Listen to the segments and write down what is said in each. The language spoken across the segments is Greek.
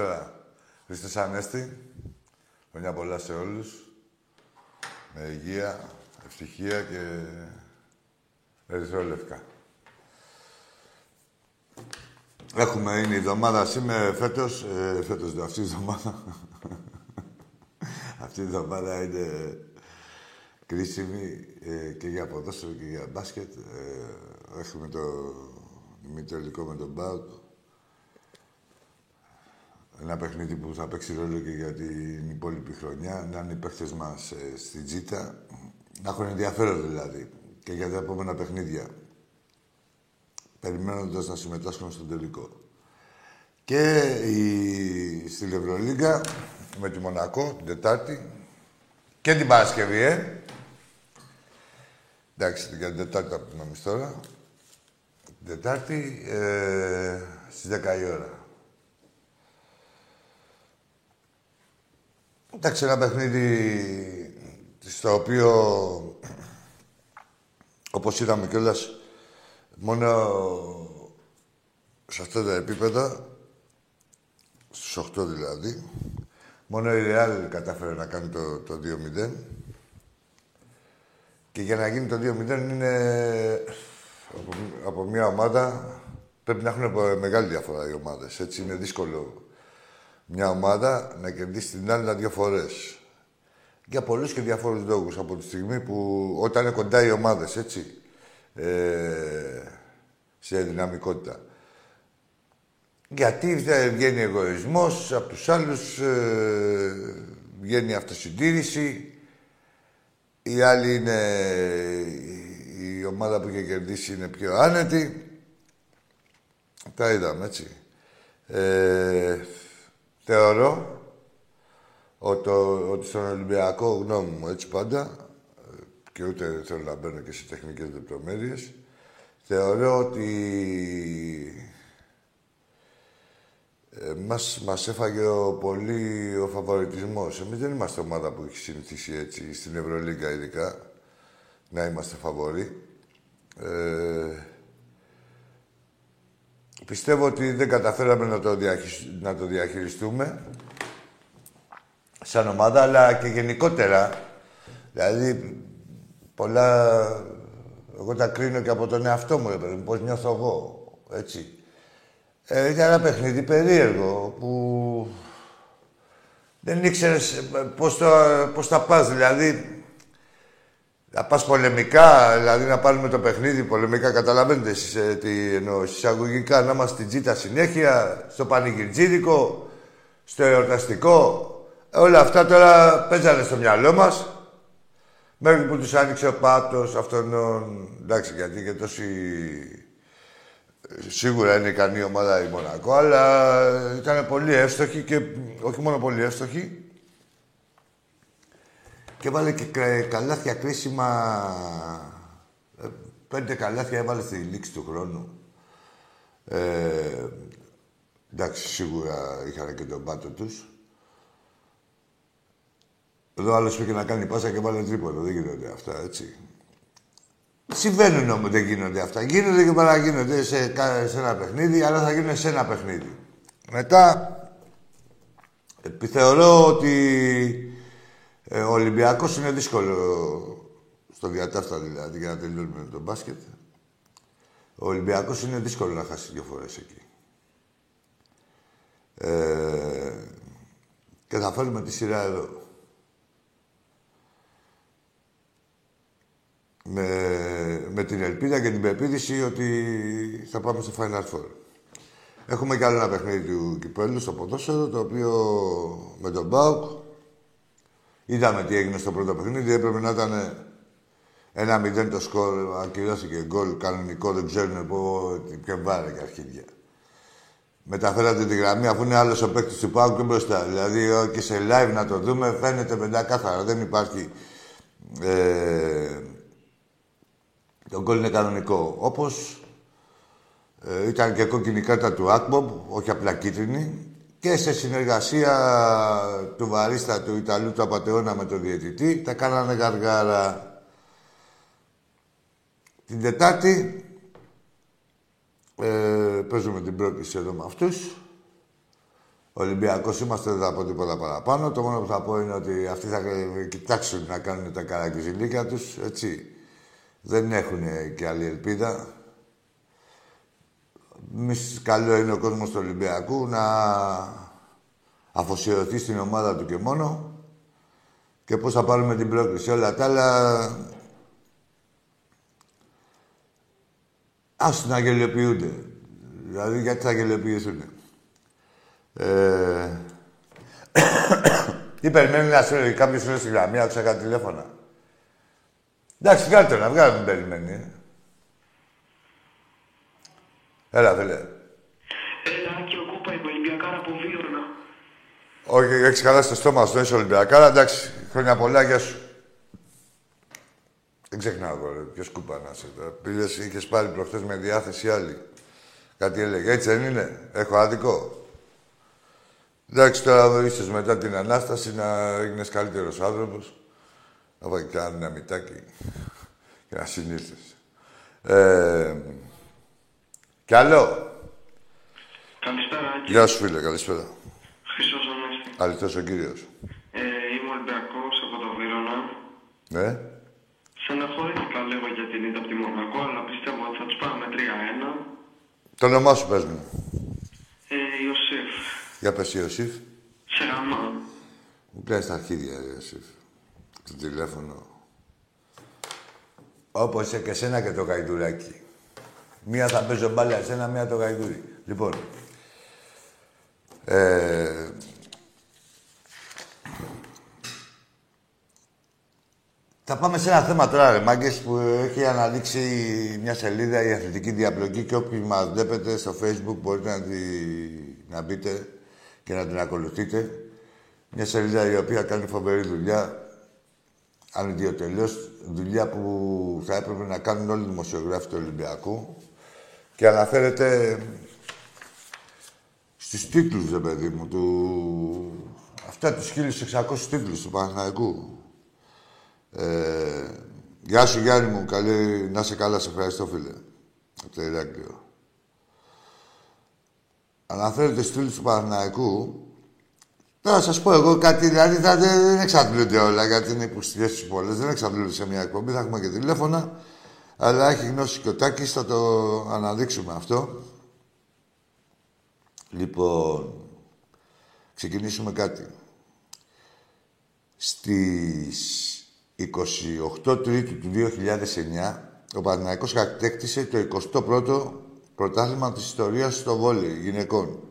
Καλησπέρα. Χριστός Ανέστη. Χρόνια πολλά σε όλους. Με υγεία, ευτυχία και ερυθρόλευκα. Έχουμε, είναι η εβδομάδα σήμερα, φέτος, ε, φέτος, ναι, αυτή η εβδομάδα. αυτή η εβδομάδα είναι κρίσιμη ε, και για ποδόσφαιρο και για μπάσκετ. Ε, έχουμε το ημιτελικό με τον Μπάουκ. Ένα παιχνίδι που θα παίξει ρόλο και για την υπόλοιπη χρονιά. Να είναι οι παίχτες μας ε, στην τζίτα. Να έχουν ενδιαφέρον δηλαδή και για τα επόμενα παιχνίδια. Περιμένοντας να συμμετάσχουν στον τελικό. Και η... στην Ευρωλίγκα με τη Μονακό την Τετάρτη και την Παρασκευή, ε. Εντάξει, για την Τετάρτη θα πούμε εμείς τώρα. Την Τετάρτη ε, στις 10 η ώρα. Εντάξει, ένα παιχνίδι στο οποίο, όπως είδαμε κιόλας, μόνο σε αυτά τα επίπεδα, στους 8 δηλαδή, μόνο η Real κατάφερε να κάνει το, το 2-0. Και για να γίνει το 2-0 είναι από, από μια ομάδα πρέπει να έχουν μεγάλη διαφορά οι ομάδες. Έτσι είναι δύσκολο μια ομάδα να κερδίσει την άλλη δύο φορές. Για πολλούς και διαφόρου λόγους. Από τη στιγμή που όταν είναι κοντά οι ομάδες, έτσι. Ε, σε δυναμικότητα. Γιατί βγαίνει εγωισμός, από τους άλλους ε, βγαίνει αυτοσυντήρηση. Η άλλη είναι η ομάδα που είχε κερδίσει είναι πιο άνετη. Τα είδαμε, έτσι. Ε, Θεωρώ ότι, ότι στον Ολυμπιακό, γνώμη μου έτσι πάντα, και ούτε θέλω να μπαίνω και σε τεχνικές λεπτομέρειες, θεωρώ ότι ε, μας, μας έφαγε ο, πολύ ο φαβορητισμός. Εμείς δεν είμαστε ομάδα που έχει συνηθίσει έτσι, στην Ευρωλίγκα ειδικά, να είμαστε φαβοροί. Ε, Πιστεύω ότι δεν καταφέραμε να το, να το διαχειριστούμε σαν ομάδα, αλλά και γενικότερα. Δηλαδή, πολλά... Εγώ τα κρίνω και από τον εαυτό μου, ρε παιδί πώς νιώθω εγώ, έτσι. Ε, ήταν ένα παιχνίδι περίεργο, που δεν ήξερες ε, πώς, το, πώς θα πας, δηλαδή να πας πολεμικά, δηλαδή να πάρουμε το παιχνίδι πολεμικά, καταλαβαίνετε εσείς ε, τι εννοώ, εισαγωγικά, να είμαστε στην τζίτα συνέχεια, στο πανηγυρτζίδικο, στο εορταστικό. Όλα αυτά τώρα παίζανε στο μυαλό μας. Μέχρι που τους άνοιξε ο πάτος αυτόν, εντάξει, γιατί και τόση Σίγουρα είναι ικανή ομάδα η Μονακό, αλλά ήταν πολύ εύστοχη και όχι μόνο πολύ εύστοχη. Και βάλε και καλάθια κρίσιμα. Ε, πέντε καλάθια έβαλε στη λήξη του χρόνου. Ε, εντάξει, σίγουρα είχαν και τον πάτο τους. Εδώ άλλος πήγε να κάνει πάσα και βάλε τρίποδο. Δεν γίνονται αυτά, έτσι. Συμβαίνουν όμως, δεν γίνονται αυτά. Γίνονται και παραγίνονται σε, σε ένα παιχνίδι, αλλά θα γίνουν σε ένα παιχνίδι. Μετά, επιθεωρώ ότι ε, ο Ολυμπιακός είναι δύσκολο στο διατάφτα δηλαδή για να τελειώνουμε με τον μπάσκετ. Ο Ολυμπιακός είναι δύσκολο να χάσει δύο φορές εκεί. Ε, και θα φέρουμε τη σειρά εδώ. Με, με την ελπίδα και την πεποίθηση ότι θα πάμε στο Final Four. Έχουμε και άλλο ένα παιχνίδι του Κυπέλου στο ποδόσφαιρο, το οποίο με τον Μπάουκ είδαμε τι έγινε στο πρώτο παιχνίδι. Έπρεπε να ήταν ένα μηδέν το σκορ, ακυρώθηκε γκολ κανονικό, δεν ξέρουν ποιο βάρε και αρχίδια. Μεταφέρατε τη γραμμή αφού είναι άλλος ο παίκτης του Πάου και μπροστά. Δηλαδή και σε live να το δούμε φαίνεται κάθαρα. Δεν υπάρχει. Ε, το γκολ είναι κανονικό. Όπως ε, ήταν και κόκκινη κάρτα του Ακμομπ, όχι απλά κίτρινη. Και σε συνεργασία του βαρίστα του Ιταλού του Απατεώνα με τον διαιτητή, τα κάνανε γαργάρα. Την Τετάρτη ε, παίζουμε την πρόκληση εδώ με αυτούς. Ολυμπιακός είμαστε, δεν θα πω τίποτα παραπάνω. Το μόνο που θα πω είναι ότι αυτοί θα κοιτάξουν να κάνουν τα καρακιζιλίκια τους, έτσι. Δεν έχουν και άλλη ελπίδα. Εμείς καλό είναι ο κόσμος του Ολυμπιακού να αφοσιωθεί στην ομάδα του και μόνο και πώς θα πάρουμε την πρόκληση. Όλα τα άλλα Ας να αγγελιοποιούνται. Δηλαδή, γιατί θα αγγελιοποιηθούν. Ε... Τι περιμένει να σου κάποιος είναι στη γραμμή, άκουσα κάτι τηλέφωνα. Εντάξει, βγάλε το να βγάλε, μην περιμένει. Ε. Έλα, φίλε. Έλα, και ο Κούπα, η Ολυμπιακάρα από Βίωνα. Όχι, έχεις χαλάσει το στόμα σου, δεν είσαι Ολυμπιακάρα. Εντάξει, χρόνια πολλά, γεια σου. Δεν ξεχνάω εγώ, ρε. Ποιος κούπα να είσαι τώρα. Πήγες, είχες πάρει προχτές με διάθεση άλλη. Κάτι έλεγε. Έτσι δεν είναι. Έχω άδικο. Εντάξει, τώρα ίσως μετά την Ανάσταση να έγινες καλύτερος άνθρωπος. Να βάλει και ένα μητάκι και να συνήθεις. Ε, κι άλλο. Καλησπέρα, Άκη. Γεια σου, φίλε. Καλησπέρα. Χρυσός Ανέστη. Αληθώς ο Κύριος. Ε, είμαι Ολυμπιακός από το Βίρονα. Ναι. Στεναχωρήθηκα λίγο για την ήττα από τη Μονακό, αλλά πιστεύω ότι θα τους πάμε 3-1. Το όνομά σου πες μου. Ε, Ιωσήφ. Για πες Ιωσήφ. Σε γαμά. Μου κλαις τα αρχίδια, ρε Ιωσήφ. Το τηλέφωνο. Όπως είσαι και σένα και το γαϊδουράκι. Μία θα παίζω μπάλα εσένα, μία το γαϊδούρι. Λοιπόν, ε, Θα πάμε σε ένα θέμα τώρα, ρε μάγκες, που έχει αναλύξει μια σελίδα η αθλητική διαπλοκή και όποιοι μας βλέπετε στο facebook μπορείτε να, τη... να μπείτε και να την ακολουθείτε. Μια σελίδα η οποία κάνει φοβερή δουλειά, αν ιδιωτελώς, δουλειά που θα έπρεπε να κάνουν όλοι οι δημοσιογράφοι του Ολυμπιακού και αναφέρεται στους τίτλους, ρε παιδί μου, του... αυτά τους 1600 τίτλους του Παναθηναϊκού. Ε, γεια σου Γιάννη μου, καλή, να είσαι καλά, σε ευχαριστώ φίλε. Από το Ηράκλειο. Αναφέρεται στήλους του Παναθηναϊκού. Τώρα να σας πω εγώ κάτι, δηλαδή θα, δεν εξαντλούνται όλα, γιατί είναι υποστηρίες τους πολλές. Δεν εξαντλούνται σε μια εκπομπή, θα έχουμε και τηλέφωνα. Αλλά έχει γνώση και ο Τάκης, θα το αναδείξουμε αυτό. Λοιπόν, ξεκινήσουμε κάτι. Στις 28 Τρίτου του 2009, ο Παναθηναϊκός κατέκτησε το 21ο πρωτάθλημα της ιστορίας στο βόλεϊ γυναικών.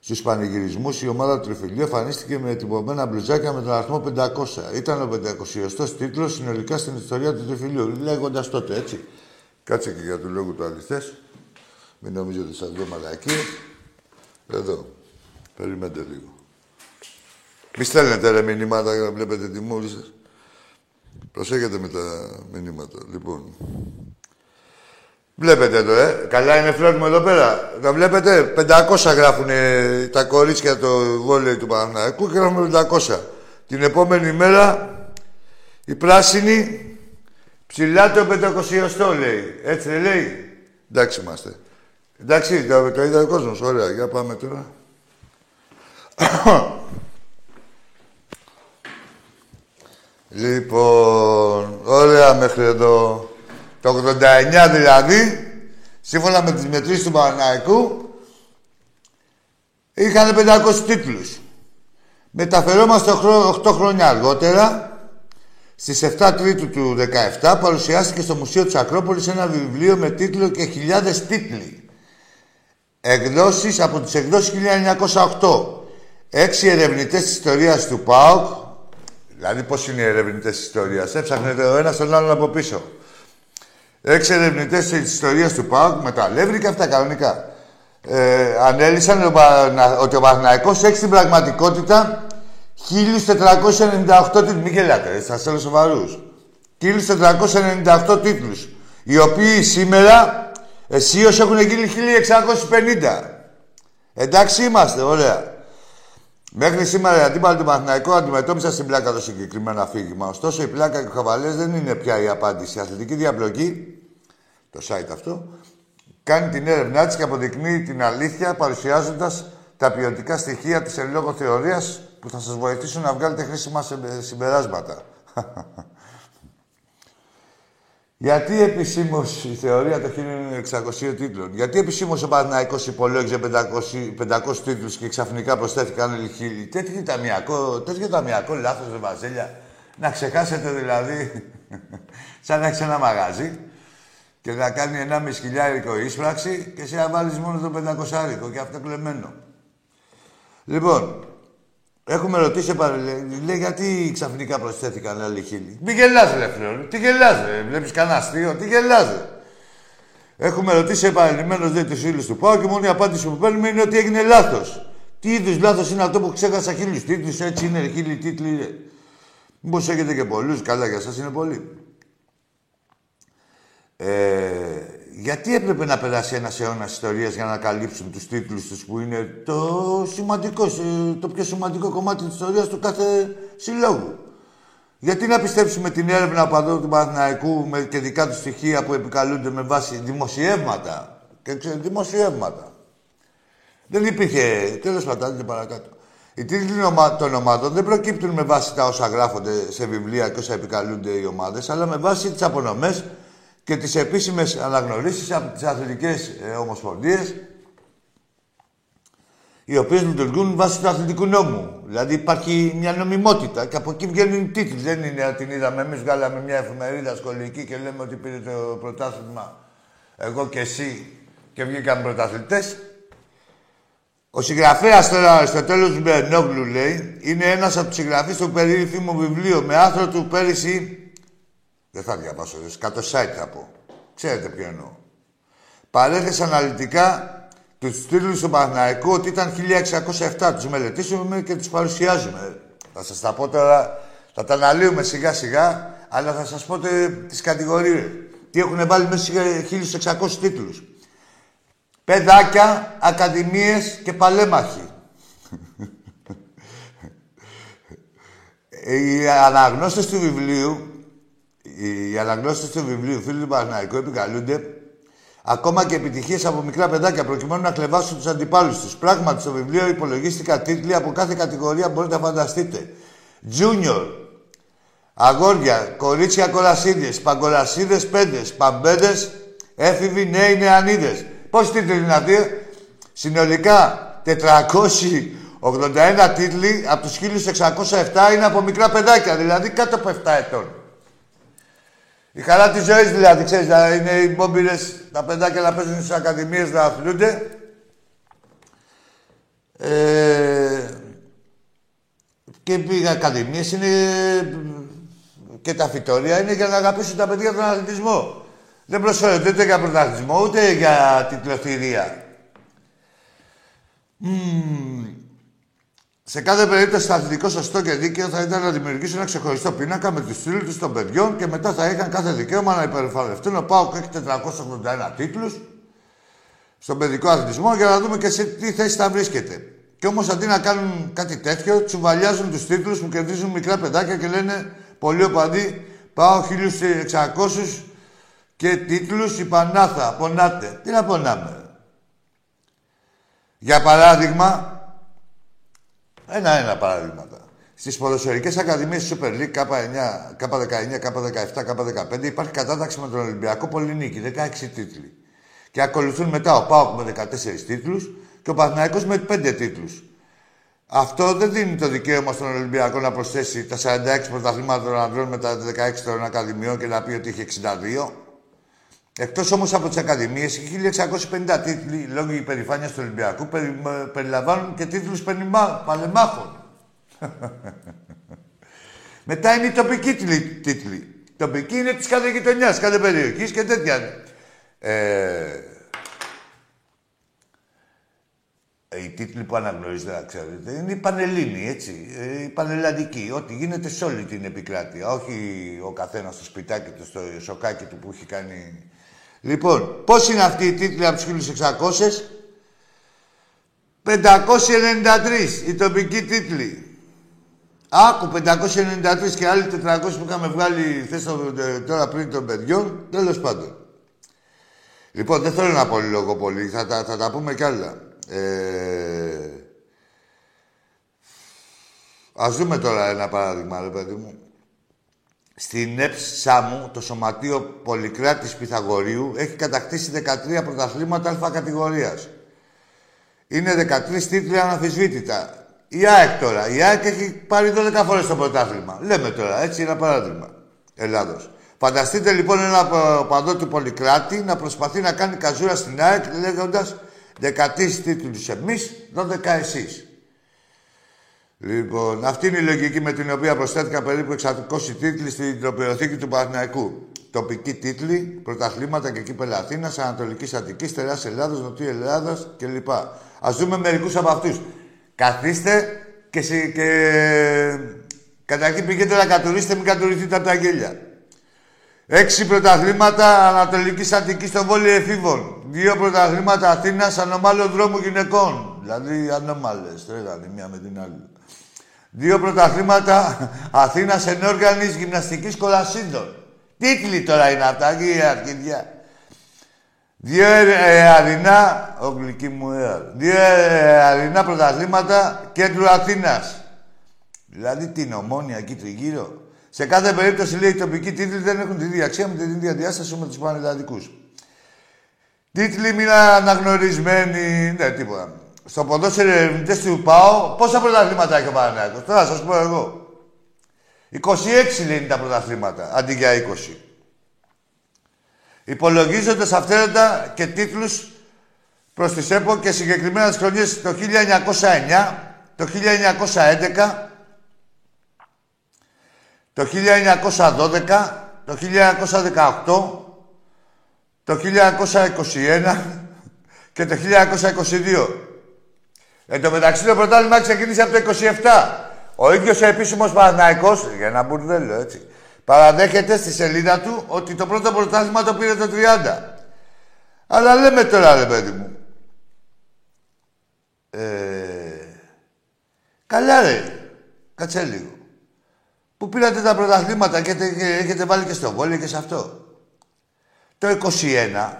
Στους πανηγυρισμούς η ομάδα του Τριφυλίου εμφανίστηκε με τυπωμένα μπλουζάκια με τον αριθμό 500. Ήταν ο 500ο τίτλος συνολικά στην ιστορία του Τριφυλίου. Λέγοντας τότε έτσι. Κάτσε και για του λόγου του αληθές. Μην νομίζετε ότι σας δω μαλακή. Εδώ. Περιμένετε λίγο. Μη στέλνετε ρε μηνύματα για να βλέπετε τη μούρη σας. Προσέχετε με τα μηνύματα. Λοιπόν. Βλέπετε εδώ, ε. Καλά είναι φλόρ εδώ πέρα. Τα βλέπετε. 500 γράφουν τα κορίτσια το βόλεϊ του Παναναϊκού και γράφουμε 500. Την επόμενη μέρα η πράσινη ψηλά το 500 λέει. Έτσι δεν λέει; Εντάξει είμαστε. Εντάξει, το, το είδα ο κόσμος. Ωραία, για πάμε τώρα. λοιπόν, ωραία μέχρι εδώ. Το 89 δηλαδή, σύμφωνα με τις μετρήσεις του Παναναϊκού, είχαν 500 τίτλους. Μεταφερόμαστε 8 χρόνια αργότερα, στις 7 Τρίτου του 17, παρουσιάστηκε στο Μουσείο της Ακρόπολης ένα βιβλίο με τίτλο και χιλιάδες τίτλοι. Εκδόσεις από τις εκδόσεις 1908. Έξι ερευνητές της ιστορίας του ΠΑΟΚ, δηλαδή πώς είναι οι ερευνητές της ιστορίας, έψαχνετε ο ένας τον άλλον από πίσω. Έξι ερευνητές της ιστορίας του ΠΑΟΚ με τα αλεύρι και αυτά κανονικά. Ε, ανέλησαν ότι ο Παναθηναϊκός έχει στην πραγματικότητα 1498 τίτλους. Μην γελάτε, σας θέλω σοβαρούς. 1498 τίτλους. Οι οποίοι σήμερα αισίω έχουν γίνει 1650. Εντάξει είμαστε, ωραία. Μέχρι σήμερα οι αντίπαλοι του Παναθηναϊκού αντιμετώπισαν στην πλάκα το συγκεκριμένο αφήγημα. Ωστόσο, η πλάκα και ο χαβαλές δεν είναι πια η απάντηση. Η αθλητική διαπλοκή, το site αυτό, κάνει την έρευνά της και αποδεικνύει την αλήθεια παρουσιάζοντας τα ποιοτικά στοιχεία της εν λόγω θεωρίας που θα σας βοηθήσουν να βγάλετε χρήσιμα συμπεράσματα. Γιατί επισήμως η θεωρία των 1600 τίτλων; Γιατί επισήμως ο Παναναϊκό υπολόγιζε 500, 500 τίτλους και ξαφνικά προσθέθηκαν άλλοι χίλιοι; Τέτοιο ταμιακό, τέτοιο ταμιακό λάθος, ρε Βαζέλια. Να ξεχάσετε δηλαδή, σαν να έχεις ένα μαγάζι και να κάνει 1,5 χιλιάρικο ίσπραξη και σε να βάλεις μόνο το 500 και αυτό κλεμμένο. Λοιπόν, Έχουμε ρωτήσει, λέει, γιατί ξαφνικά προσθέθηκαν άλλοι χίλιοι. Μην γελάς, ρε φίλε. Τι γελάς, ρε. Βλέπεις κανένα αστείο. Τι γελάς, ρε. Έχουμε ρωτήσει επανειλημμένω δε τους φίλους του Πάου και μόνο η απάντηση που παίρνουμε είναι ότι έγινε λάθος. Τι είδους λάθος είναι αυτό που ξέχασα χίλιους; Τίτλου, έτσι είναι χίλιοι τίτλοι. Μήπως έχετε και πολλούς, καλά για εσά είναι πολλοί. Ε, γιατί έπρεπε να περάσει ένας αιώνας ιστορίας για να καλύψουν τους τίτλους τους που είναι το σημαντικό, το πιο σημαντικό κομμάτι της ιστορίας του κάθε συλλόγου; Γιατί να πιστέψουμε την έρευνα από του Παναθηναϊκού με και δικά τους στοιχεία που επικαλούνται με βάση δημοσιεύματα. Και ξέρετε, δημοσιεύματα; Δεν υπήρχε. Τέλος πάντων, και παρακάτω. Οι τίτλοι των ομάδων δεν προκύπτουν με βάση τα όσα γράφονται σε βιβλία και όσα επικαλούνται οι ομάδες, αλλά με βάση τις απονομές και τις επίσημες αναγνωρίσεις από τις αθλητικές ε, ομοσπονδίες οι οποίες λειτουργούν βάσει του αθλητικού νόμου. Δηλαδή υπάρχει μια νομιμότητα και από εκεί βγαίνουν οι τίτλοι. Δεν είναι την είδαμε εμείς, βγάλαμε μια εφημερίδα σχολική και λέμε ότι πήρε το πρωτάθλημα εγώ και εσύ και βγήκαν πρωταθλητές. Ο συγγραφέας τώρα στο τέλο του Μπερνόγλου λέει είναι ένας από τους συγγραφείς του περίφημου μου βιβλίο με άρθρο του πέρυσι δεν θα διαβάσω, κάτω site θα πω. Ξέρετε ποιο εννοώ. Παρέθεσε αναλυτικά τους τίτλου του Παναθηναϊκού ότι ήταν 1607. Τους μελετήσουμε και τους παρουσιάζουμε. Θα σας τα πω τώρα, θα τα αναλύουμε σιγά σιγά, αλλά θα σας πω τις κατηγορίες. Τι έχουν βάλει μέσα σε 1600 τίτλους. Παιδάκια, ακαδημίες και παλέμαχοι. Οι αναγνώστες του βιβλίου οι αναγνώσεις του βιβλίου φίλου του Παναγικού επικαλούνται ακόμα και επιτυχίες από μικρά παιδάκια προκειμένου να κλεβάσουν τους αντιπάλους τους. Πράγματι, στο βιβλίο υπολογίστηκα τίτλοι από κάθε κατηγορία μπορείτε να φανταστείτε. Junior, αγόρια, κορίτσια κορασίδε, παγκορασίδε πέντες, παμπέντες, έφηβοι νέοι νεανίδες. Πόσοι τίτλοι είναι αυτοί, Συνολικά 481 τίτλοι από τους 1607 είναι από μικρά παιδάκια, δηλαδή κάτω από 7 ετών. Η χαρά της ζωής δηλαδή, ξέρεις, να είναι οι μπόμπιρε, τα παιδάκια να παίζουν στις ακαδημίες να αθλούνται. Ε, και οι ακαδημίες είναι και τα φυτόρια είναι για να αγαπήσουν τα παιδιά τον αθλητισμό. Δεν προσφέρονται ούτε για πρωταθλητισμό, ούτε για τιτλοθυρία. Σε κάθε περίπτωση, το αθλητικό σωστό και δίκαιο θα ήταν να δημιουργήσουν ένα ξεχωριστό πίνακα με του φίλου των παιδιών και μετά θα είχαν κάθε δικαίωμα να υπερεφαρευτούν. Ο Πάοκ έχει 481 τίτλους στον παιδικό αθλητισμό για να δούμε και σε τι θέση θα βρίσκεται. Και όμως αντί να κάνουν κάτι τέτοιο, τσουβαλιάζουν τους τίτλους που κερδίζουν μικρά παιδάκια και λένε πολύ οπαδοί, πάω 1600 και τίτλους η Πανάθα. Πονάτε. Τι να πονάμε. Για παράδειγμα, ένα-ένα παραδείγματα. Στις ποδοσφαιρικές ακαδημίες της Super League K9, K19, K17, K15 υπάρχει κατάταξη με τον Ολυμπιακό Πολυνίκη, 16 τίτλοι. Και ακολουθούν μετά ο ΠΑΟΚ με 14 τίτλους και ο Παναθηναϊκός με 5 τίτλους. Αυτό δεν δίνει το δικαίωμα στον Ολυμπιακό να προσθέσει τα 46 πρωταθλήματα των ανδρών με τα 16 των ακαδημιών και να πει ότι έχει 62. Εκτός όμως από τις Ακαδημίες, οι 1650 τίτλοι λόγω υπερηφάνεια του Ολυμπιακού περι, περιλαμβάνουν και τίτλους παλεμάχων. Μετά είναι οι τοπικοί τίτλοι. Τοπικοί είναι της κάθε γειτονιάς, κάθε περιοχής και τέτοια. Ε, οι τίτλοι που αναγνωρίζετε, να ξέρετε, είναι οι Πανελλήνοι, έτσι. Ε, οι Πανελλαδικοί. Ό,τι γίνεται σε όλη την επικράτεια. Όχι ο καθένας στο σπιτάκι του, στο σοκάκι του που έχει κάνει Λοιπόν, πώς είναι αυτοί οι τίτλοι από τους 1600? 593 οι τοπικοί τίτλοι. Άκου 593 και άλλοι 400 που είχαμε βγάλει χθες τώρα πριν των παιδιών. Τέλος πάντων. Λοιπόν, δεν θέλω να πω λόγο πολύ. Θα, θα, θα τα πούμε κι άλλα. Ε... Ας δούμε τώρα ένα παράδειγμα, ρε παιδί μου. Στην ΕΠΣ Σάμου, το Σωματείο Πολυκράτης Πυθαγορίου έχει κατακτήσει 13 πρωταθλήματα αλφα κατηγορίας. Είναι 13 τίτλοι αναφυσβήτητα. Η ΑΕΚ τώρα. Η ΑΕΚ έχει πάρει 12 φορές το πρωτάθλημα. Λέμε τώρα, έτσι ένα παράδειγμα. Ελλάδος. Φανταστείτε λοιπόν ένα παδό του Πολυκράτη να προσπαθεί να κάνει καζούρα στην ΑΕΚ λέγοντας 13 τίτλους εμείς, 12 εσείς. Λοιπόν, αυτή είναι η λογική με την οποία προσθέθηκαν περίπου 620 τίτλοι στην τροπιοθήκη του Παναθηναϊκού. Τοπικοί τίτλοι, πρωταθλήματα και κύπελα Αθήνας, Ανατολικής Αττικής, Τερά Ελλάδος, Νοτιού Ελλάδα κλπ. Α δούμε μερικούς από αυτούς. Καθίστε και, σε, και καταρχήν πηγαίνετε να κατουρίσετε, μην κατουριστείτε από τα γέλια. Έξι πρωταθλήματα Ανατολικής Αττικής στο βόλιο εφήβων. Δύο πρωταθλήματα Αθήνας ανομάλων δρόμου γυναικών. Δηλαδή ανώμαλε, τρέχανε μία με την άλλη. Δύο πρωταθλήματα Αθήνας ενόργανη γυμναστικής κολασσίντων. Τίτλοι τώρα είναι αυτά, κύριε Αρχιδιά. Δύο αρινά, ο γλυκή μου δύο αρινά πρωταθλήματα κέντρου Αθήνας. Δηλαδή την ομόνια εκεί τριγύρω. Σε κάθε περίπτωση λέει οι τοπικοί τίτλοι δεν έχουν την ίδια αξία με την ίδια διάσταση με τους πανελλαδικούς. Τίτλοι μην αναγνωρισμένοι, ναι, τίποτα στο ποδόσφαιρο ερευνητές του ΠΑΟ, πόσα πρωταθλήματα έχει ο Παναγιώτο. Τώρα σας πω εγώ. 26 λένε τα πρωταθλήματα, αντί για 20. Υπολογίζονται αυθαίρετα και τίτλους προς τις ΕΠΟ και συγκεκριμένα τις χρονιές το 1909, το 1911, το 1912, το 1918, το 1921 και το 1922. Εν τω μεταξύ το πρωτάθλημα ξεκίνησε από το 27. Ο ίδιος ο επίσημος Παναθναϊκό, για ένα μπουρδέλο έτσι, παραδέχεται στη σελίδα του ότι το πρώτο πρωτάθλημα το πήρε το 30. Αλλά λέμε τώρα, ρε παιδί μου. Ε, καλά ρε, κάτσε λίγο. Που πήρατε τα πρωταθλήματα και έχετε βάλει και στο βόλιο και σε αυτό. Το 21,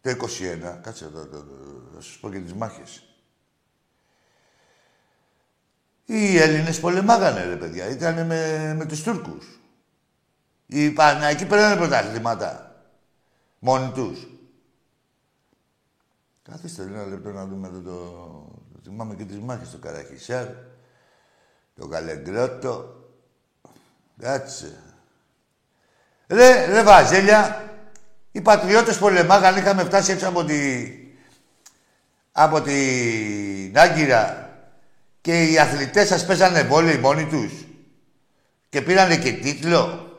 το 21, κάτσε εδώ, θα σου πω και τις μάχες. Οι Έλληνες πολεμάγανε, ρε παιδιά. Ήταν με, με τους Τούρκους. Οι Παναγικοί παίρνανε πρωταθλήματα. Μόνοι τους. Καθίστε ένα λεπτό να δούμε εδώ το. Θυμάμαι και τις μάχες στο Καραχισέρ. Το Καλεγκρότο. Κάτσε. Ρε, ρε Βαζέλια, οι πατριώτες πολεμάγαν, είχαμε φτάσει έτσι από τη... από την Άγκυρα και οι αθλητές σας παίζανε βόλεϊ μόνοι τους; Και πήρανε και τίτλο;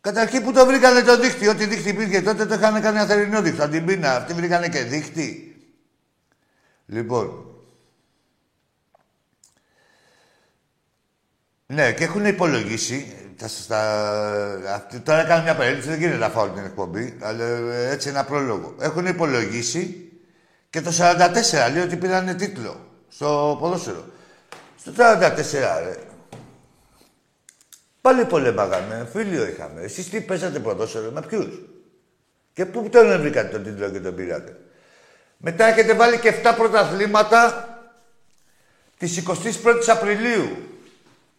Καταρχήν που το βρήκανε το δίχτυ. Ό,τι δίχτυ υπήρχε τότε το είχαν κάνει αθερινό δίχτυ. Αν την πίνα, αυτοί βρήκανε και δίχτυ. Λοιπόν. Ναι, και έχουν υπολογίσει. Τα, στα, τώρα κάνω μια περίπτωση, δεν γίνεται να φάω την εκπομπή, αλλά έτσι ένα πρόλογο. Έχουν υπολογίσει και το 44 λέει ότι πήρανε τίτλο στο ποδόσφαιρο. Στο 44, ρε. Πάλι πολέμαγαμε, φίλιο είχαμε. Εσείς τι παίζατε ποδόσφαιρο, με ποιους; Και πού τον βρήκατε τον τίτλο και τον πήρατε; Μετά έχετε βάλει και 7 πρωταθλήματα της 21ης Απριλίου.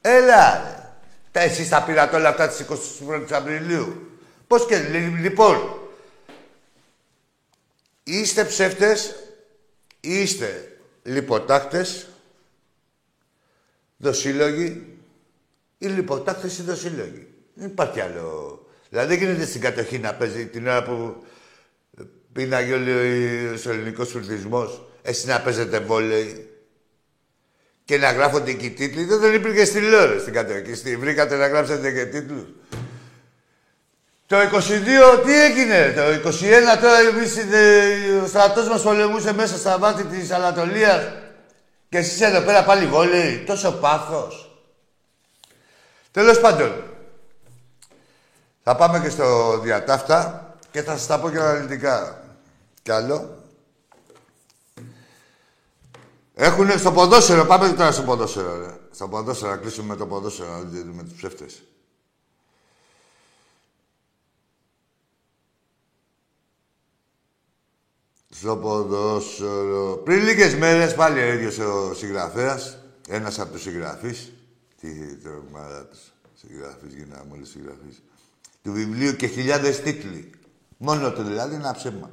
Έλα, ρε. Τα εσείς τα πήρατε όλα αυτά της 21ης Απριλίου. Πώς και, λοιπόν, είστε ψεύτες, είστε λιποτάκτες, δοσύλλογοι, ή λιποτάκτες ή δοσύλλογοι. Δεν υπάρχει άλλο. Δηλαδή δεν γίνεται στην κατοχή να παίζει την ώρα που πίναγε όλο ο ελληνικός πληθυσμό, εσύ να παίζετε βόλεϊ και να γράφονται και οι τίτλοι. Δεν υπήρχε στη Λόρες στην κατοχή. Βρήκατε να γράψετε και τίτλους. Το 22 τι έγινε, το 21 τώρα εμείς, ο στρατός μας πολεμούσε μέσα στα βάθη της Ανατολίας και εσείς εδώ πέρα πάλι βόλεϊ, τόσο πάθος. Τέλος πάντων, θα πάμε και στο διατάφτα και θα σας τα πω και αναλυτικά. Κι άλλο. Έχουνε στο ποδόσφαιρο, πάμε τώρα στο ποδόσφαιρο. Ρε. Στο ποδόσφαιρο, να κλείσουμε με το ποδόσφαιρο, με τους ψεύτες. Στο ποδόσφαιρο. Πριν λίγες μέρες, πάλι ο ίδιος ο συγγραφέας, ένας από τους συγγραφείς, τι τρομάρα τους συγγραφείς, γίναμε όλοι συγγραφείς, του βιβλίου και χιλιάδες τίτλοι. Μόνο του δηλαδή ένα ψέμα.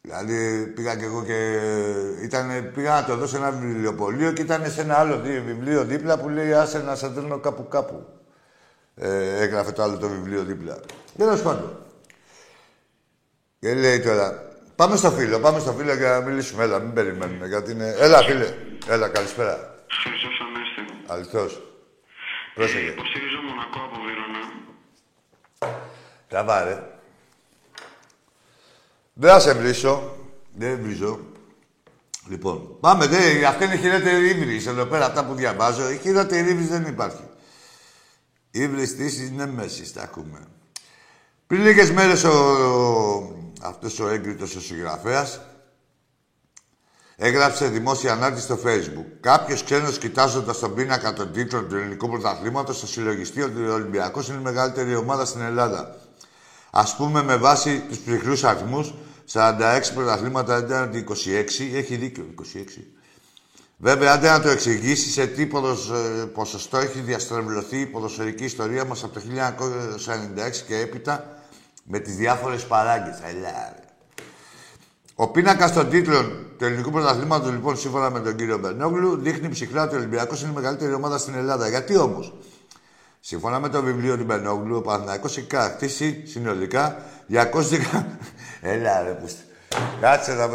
Δηλαδή πήγα και εγώ και ήταν, πήγα να το δώσω ένα βιβλιοπωλείο και ήταν σε ένα άλλο βιβλίο δίπλα που λέει άσε να σε δίνω κάπου κάπου. Ε, έγραφε το άλλο το βιβλίο δίπλα. Τέλος πάντων. Και λέει τώρα, πάμε στο φίλο, πάμε στο φίλο για να μιλήσουμε. Έλα, μην περιμένουμε γιατί είναι... Έλα φίλε, έλα καλησπέρα. Χριστός Ανέστη. Αληθώς. Πρόσεχε. Υποστηρίζω Μονακό από Βίρονα. Τραβάρε. Δεν θα σε βρίσω. Δεν βρίζω. Λοιπόν, πάμε. Δε, αυτή είναι η χειρότερη ύβρις εδώ πέρα, αυτά που διαβάζω. Η χειρότερη ύβρις δεν υπάρχει. Η ύβρις της είναι μέσης, τα ακούμε. Πριν λίγες μέρες ο, αυτός ο έγκριτος ο συγγραφέας έγραψε δημόσια ανάρτηση στο Facebook. Κάποιος ξένος κοιτάζοντας τον πίνακα των τίτλων του ελληνικού πρωταθλήματος θα συλλογιστεί ότι ο Ολυμπιακός είναι η μεγαλύτερη ομάδα στην Ελλάδα. Α πούμε με βάση τους ψυχρούς αριθμούς, 46 πρωταθλήματα αντί 26, έχει δίκιο 26. Βέβαια, αν να το εξηγήσει σε τι ποδοσ... Ε, ποσοστό έχει διαστρεβλωθεί η ποδοσφαιρική ιστορία μας από το 1996 και έπειτα με τις διάφορες παράγκες. Ελά, Ο πίνακας των τίτλων του ελληνικού πρωταθλήματος, λοιπόν, σύμφωνα με τον κύριο Μπερνόγλου, δείχνει ψυχρά ότι ο Ολυμπιακός είναι η μεγαλύτερη ομάδα στην Ελλάδα. Γιατί όμως, σύμφωνα με το βιβλίο του Μπερνόγλου, ο Παναθυναϊκό έχει κατακτήσει συνολικά 210. Ελά, ρε, πούστε. Κάτσε να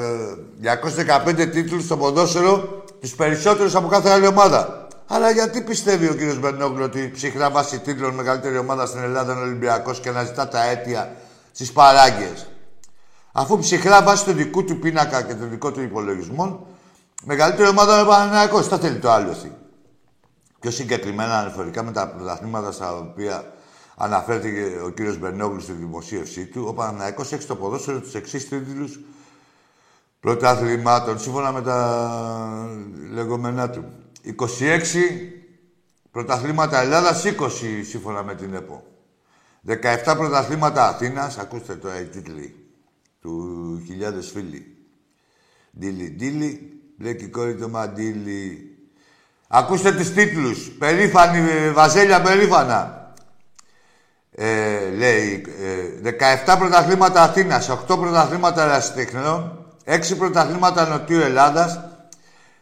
215 τίτλους στο ποδόσφαιρο, τους περισσότερους από κάθε άλλη ομάδα. Αλλά γιατί πιστεύει ο κύριος Μπερνόγλου ότι ψυχρά βάσει τίτλων μεγαλύτερη ομάδα στην Ελλάδα είναι ο Ολυμπιακός και να ζητά τα αίτια στις παράγκες; Αφού ψυχρά βάσει του δικού του πίνακα και των δικών του υπολογισμών, μεγαλύτερη ομάδα είναι ο Παναναναϊκό. Τι θέλει το άλλο εσύ. Πιο συγκεκριμένα αναφορικά με τα πρωταθλήματα στα οποία αναφέρθηκε ο κύριος Μπερνόγλου στη δημοσίευσή του, ο Παναναναϊκό έχει στο ποδόσφαιρο τους εξής τίτλους πρωταθλημάτων, σύμφωνα με τα λεγόμενά του. 26 πρωταθλήματα Ελλάδας, 20 σύμφωνα με την ΕΠΟ. 17 πρωταθλήματα Αθήνας, ακούστε το οι τίτλοι του χιλιάδες φίλοι. Ντίλι, ντίλι, μπλέκι κόρη το μαντίλι. Ακούστε τους τίτλους. Περήφανη, ε, Βαζέλια περήφανα. Ε, λέει, ε, 17 πρωταθλήματα Αθήνας, 8 πρωταθλήματα ερασιτεχνών, 6 πρωταθλήματα Νοτιού Ελλάδας,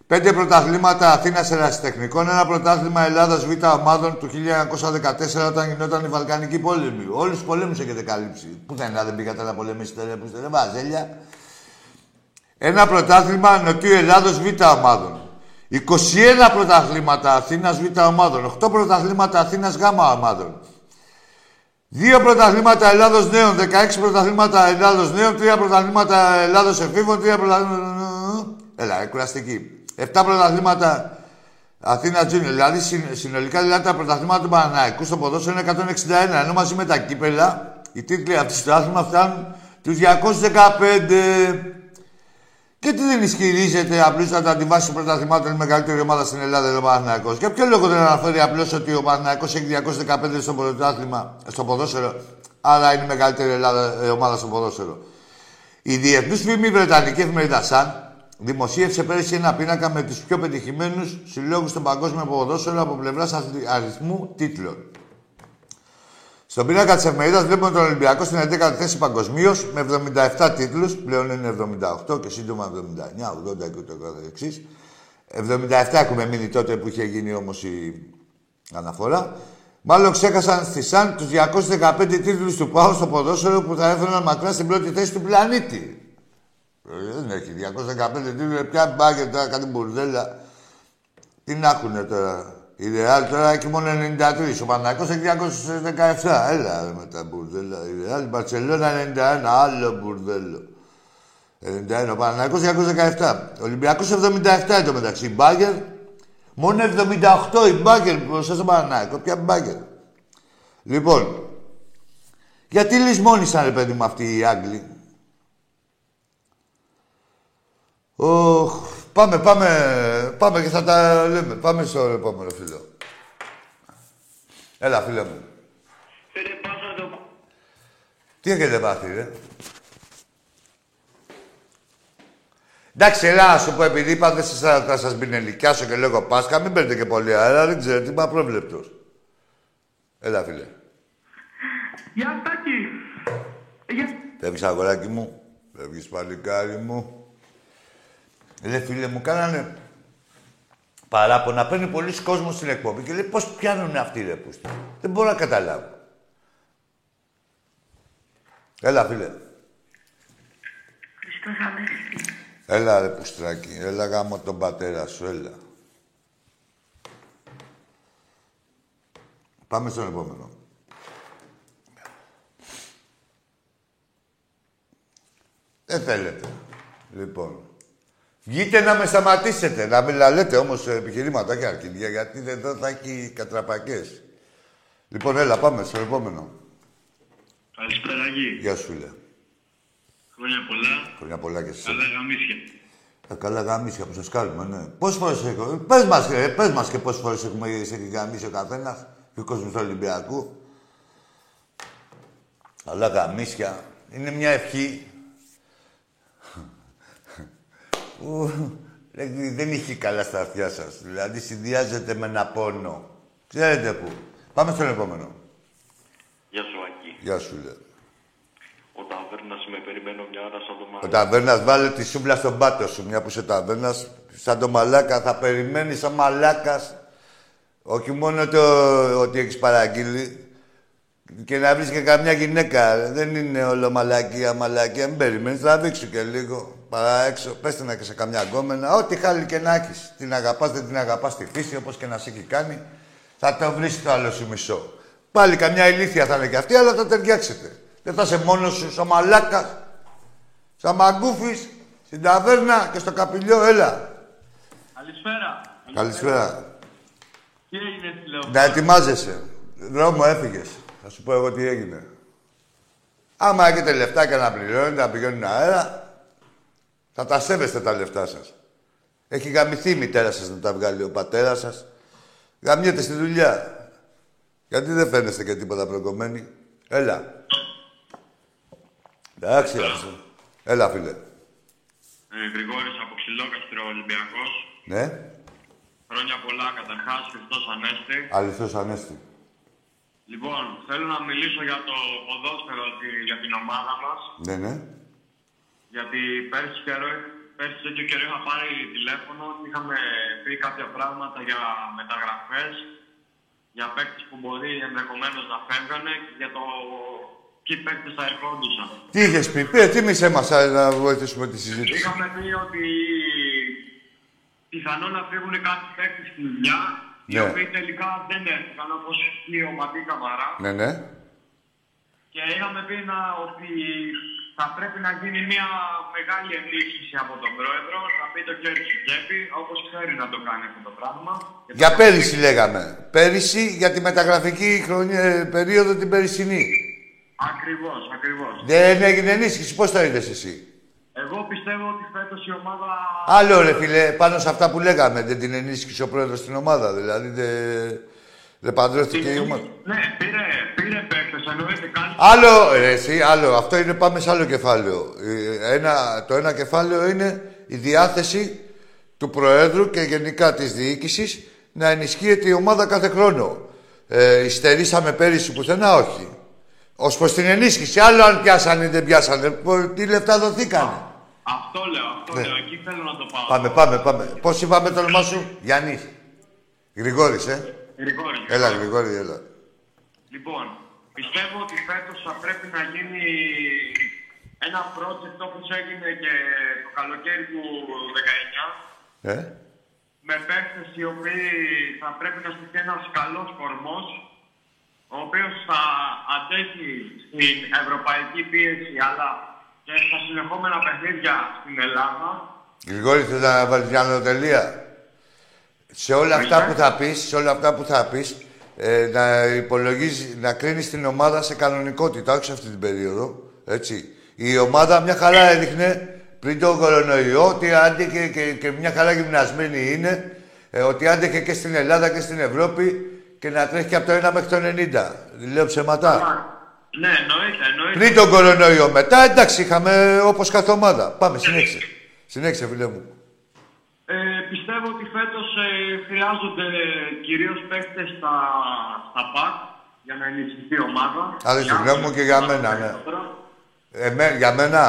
5 πρωταθλήματα Αθήνας Ερασιτεχνικών, ένα πρωτάθλημα Ελλάδας Β' ομάδων του 1914 όταν γινόταν η Βαλκανική πόλεμη. Όλους τους πολέμους έχετε καλύψει. Πού δεν, δεν πήγατε να πολεμήσετε, που είστε, δεν βάζελια. Ένα πρωτάθλημα Νοτιού Ελλάδος Β' ομάδων. 21 πρωταθλήματα Αθήνας Β' ομάδων. 8 πρωταθλήματα Αθήνας Γ' ομάδων. Δύο πρωταθλήματα Ελλάδος νέων, 16 πρωταθλήματα Ελλάδος νέων, τρία πρωταθλήματα Ελλάδος εφήβων, τρία πρωταθλήματα. Έλα, ε, κουραστική. Εφτά πρωταθλήματα Αθήνα Τζούνιο. Δηλαδή συνολικά δηλαδή, τα πρωταθλήματα του Παναναϊκού στο ποδόσφαιρο είναι 161. Ενώ μαζί με τα κύπελα, οι τίτλοι αυτή του άθλημα φτάνουν τους 215. Και τι δεν ισχυρίζεται απλούστατα τη βάση πρωταθλημάτων η μεγαλύτερη ομάδα στην Ελλάδα, ο Παναθυναϊκό. Για ποιο λόγο δεν αναφέρει απλώς ότι ο Παναθυναϊκό έχει 215 στο πρωτάθλημα, στο ποδόσφαιρο, άρα είναι η μεγαλύτερη Ελλάδα, ε, ομάδα στο ποδόσφαιρο. Η διεθνής φήμη Βρετανική εφημερίδα Σαν δημοσίευσε πέρυσι ένα πίνακα με τους πιο πετυχημένους συλλόγους στον παγκόσμιο ποδόσφαιρο από πλευράς αριθμού τίτλων. Στον πίνακα της εφημερίδας βλέπουμε τον Ολυμπιακό στην 11η θέση παγκοσμίως με 77 τίτλους. Πλέον είναι 78 και σύντομα 79, 80 και ούτω καθεξή. 77 έχουμε μείνει τότε που είχε γίνει όμως η αναφορά. Μάλλον ξέχασαν στη ΣΑΝ τους 215 τίτλους του ΠΑΟ στο ποδόσφαιρο που θα έφεραν μακρά στην πρώτη θέση του πλανήτη. Ε, δεν έχει 215 τίτλου, πια μπάγκερ τώρα, κάτι μπουρδέλα. Τι να έχουν τώρα. Η Ρεάλ τώρα έχει μόνο 93. Ο Παναγιώτος έχει 217. Έλα με τα μπουρδέλα. Η Ρεάλ, η Μπαρσελόνα 91. Άλλο μπουρδέλο. 91. Ο Παναγιώτος 217. Ο Ολυμπιακός 77 εντωμεταξύ. μεταξύ. Μπάγκερ. Μόνο 78 η Μπάγκερ μπροστά στον Παναγιώτο. Ποια Μπάγκερ. Λοιπόν, γιατί λησμόνησαν ρε παιδί μου αυτοί οι Άγγλοι; Οχ, Πάμε, πάμε, πάμε και θα τα λέμε. Πάμε στο επόμενο φίλο. Έλα, φίλε μου. Τι έχετε πάθει, ρε; Εντάξει, έλα, να σου πω, επειδή είπατε θα σας μπινελικιάσω και λέγω Πάσχα, μην παίρνετε και πολύ αέρα, δεν ξέρω τι είμαι απρόβλεπτος. Έλα, φίλε. Γεια, Στάκη. Φεύγεις, αγοράκι μου. Φεύγεις, παλικάρι μου. Ρε φίλε μου, κάνανε παράπονα. Παίρνει πολλοί κόσμος στην εκπομπή και λέει πώς πιάνουν αυτοί ρε πούστη. Δεν μπορώ να καταλάβω. Έλα, φίλε. Χριστός Ανέστη. Έλα, ρε πουστράκι. Έλα, γάμο τον πατέρα σου, έλα. Πάμε στον επόμενο. Δεν θέλετε. Λοιπόν. Βγείτε να με σταματήσετε, να μην λέτε όμως επιχειρήματα και αρκίδια, γιατί εδώ θα έχει κατραπακές. Λοιπόν, έλα, πάμε στο επόμενο. Καλησπέρα, Αγί. Γεια σου, φίλε. Χρόνια πολλά. Χρόνια πολλά και εσύ. Καλά γαμίσια. Ε, καλά γαμίσια που σας κάνουμε, ναι. Πόσες φορές έχω... Πες μας, ε, πες μας και πόσες φορές έχουμε σε γαμίσει ο καθένας και ο κόσμος του Ολυμπιακού. Αλλά γαμίσια. Είναι μια ευχή που δεν είχε καλά στα αυτιά σας. Δηλαδή συνδυάζεται με ένα πόνο. Ξέρετε πού. Πάμε στον επόμενο. Γεια σου, Άκη. Γεια σου, λέω. Ο Ταβέρνας με περιμένω μια ώρα σαν το μαλάκα. Ο Ταβέρνας, βάλε τη σούμπλα στον πάτο σου. Μια που είσαι Ταβέρνας, σαν το μαλάκα θα περιμένεις σαν μαλάκας. Όχι μόνο το ότι έχεις παραγγείλει, και να βρεις και καμιά γυναίκα. Δεν είναι όλο μαλακία, μαλακία. Μην περιμένεις, θα δείξω και λίγο. Παρά έξω, πες να και σε καμιά γκόμενα. Ό,τι χάλι και να έχεις. Την αγαπάς, δεν την αγαπάς στη φύση, όπως και να σε έχει κάνει. Θα το βρεις το άλλο σου μισό. Πάλι καμιά ηλίθεια θα είναι και αυτή, αλλά θα ταιριάξετε. Δεν θα είσαι μόνος σου, σαν μαλάκας, σαν μαγκούφι, στην ταβέρνα και στο καπηλιό, έλα. Καλησπέρα. Καλησπέρα. Τι έγινε, λέω; Να ετοιμάζεσαι. Δρόμο έφυγες. Θα σου πω εγώ τι έγινε. Άμα έχετε λεφτά και να πληρώνετε, να πηγαίνουν αέρα, θα τα σέβεστε τα λεφτά σας. Έχει γαμηθεί η μητέρα σας να τα βγάλει ο πατέρας σας. Γαμιέται στη δουλειά. Γιατί δεν φαίνεστε και τίποτα προκομμένοι. Έλα. Εντάξει, αυτό. Έλα, φίλε. Ε, Γρηγόρης από Ξυλόκαστρο Ολυμπιακός. Ναι. Χρόνια πολλά καταρχάς, Χριστός Ανέστη. Αληθώς Ανέστη. Λοιπόν, θέλω να μιλήσω για το ποδόσφαιρο, για την ομάδα μας. Ναι, ναι. Γιατί πέρσι, καιρό, πέρσι τέτοιο καιρό είχα πάρει τηλέφωνο και είχαμε πει κάποια πράγματα για μεταγραφές, για παίκτες που μπορεί ενδεχομένως να φεύγανε και για το ποιοι παίκτες θα ερχόντουσαν. Τι είχες πει, πει, τι μισέ μας να βοηθήσουμε τη συζήτηση. Είχαμε πει ότι πιθανόν να φύγουν κάποιοι παίκτες στη δουλειά οι Ναι. οποίοι τελικά δεν έρθηκαν όπως η ομαδή Καμαρά. Ναι, ναι. και είχαμε πει να, ότι θα πρέπει να γίνει μια μεγάλη ενίσχυση από τον πρόεδρο, να πει το χέρι στην τσέπη, όπως ξέρει να το κάνει αυτό το πράγμα. Και Για το- πέρυσι λέγαμε. Πέρυσι για τη μεταγραφική χρονιά, ε, περίοδο την περσινή. Ακριβώς, ακριβώς. Δεν έγινε ενίσχυση. Πώς το είδες εσύ; Εγώ πιστεύω ότι φέτος η ομάδα. Άλλο ρε φίλε, πάνω σε αυτά που λέγαμε, δεν την ενίσχυσε ο πρόεδρος στην ομάδα. Δηλαδή δεν, δεν παντρεύτηκε η ομάδα. Ναι, πήρε, πήρε παίκτες, εννοείται κάνει. Άλλο, ρε, εσύ, άλλο. Αυτό είναι πάμε σε άλλο κεφάλαιο. Ε, Ένα, το ένα κεφάλαιο είναι η διάθεση του Προέδρου και γενικά της διοίκησης να ενισχύεται η ομάδα κάθε χρόνο. Ε, υστερήσαμε πέρυσι πουθενά, όχι. Ως προς την ενίσχυση, άλλο αν πιάσανε ή δεν πιάσανε. Πο- Τι λεφτά δοθήκανε. Αυτό λέω, αυτό Ναι. λέω. Εκεί θέλω να το πάω. Πάμε, πάμε, πάμε. Πώς είπαμε το όνομά σου, Γιάννης. Γρηγόρης, ε. Γρηγόρη. Έλα, Γρηγόρη, έλα. Λοιπόν, πιστεύω ότι φέτος θα πρέπει να γίνει ένα project όπως έγινε και το καλοκαίρι του 19 Ε, με παίκτες οι οποίοι θα πρέπει να στηθεί ένας καλός κορμός ο οποίος θα αντέχει στην ευρωπαϊκή πίεση αλλά και στα συνεχόμενα παιχνίδια στην Ελλάδα Γρηγόρη, θες να βάλεις μια ανωτελεία. Σε όλα αυτά που θα πεις, σε όλα αυτά που θα πεις, ε, να υπολογίζει, να κρίνεις την ομάδα σε κανονικότητα, όχι σε αυτή την περίοδο, έτσι. Η ομάδα μια χαρά έδειχνε πριν τον κορονοϊό ότι άντεχε και, και μια χαρά γυμνασμένη είναι, ε, ότι άντεχε και στην Ελλάδα και στην Ευρώπη και να τρέχει και από το 1 μέχρι το 90. Λέω ψέματα. Ναι, εννοείται, εννοείται. Πριν τον κορονοϊό. Μετά, εντάξει, είχαμε όπως κάθε ομάδα. Πάμε, συνέχισε. Συνέχισε, φίλε μου. Ε, πιστεύω ότι φέτος ε, χρειάζονται κυρίως παίκτες στα, στα ΠΑΚ για να ενισχυθεί η ομάδα. Άρα, στη γνώμη μου και για μένα, ναι. Εμέ, για μένα,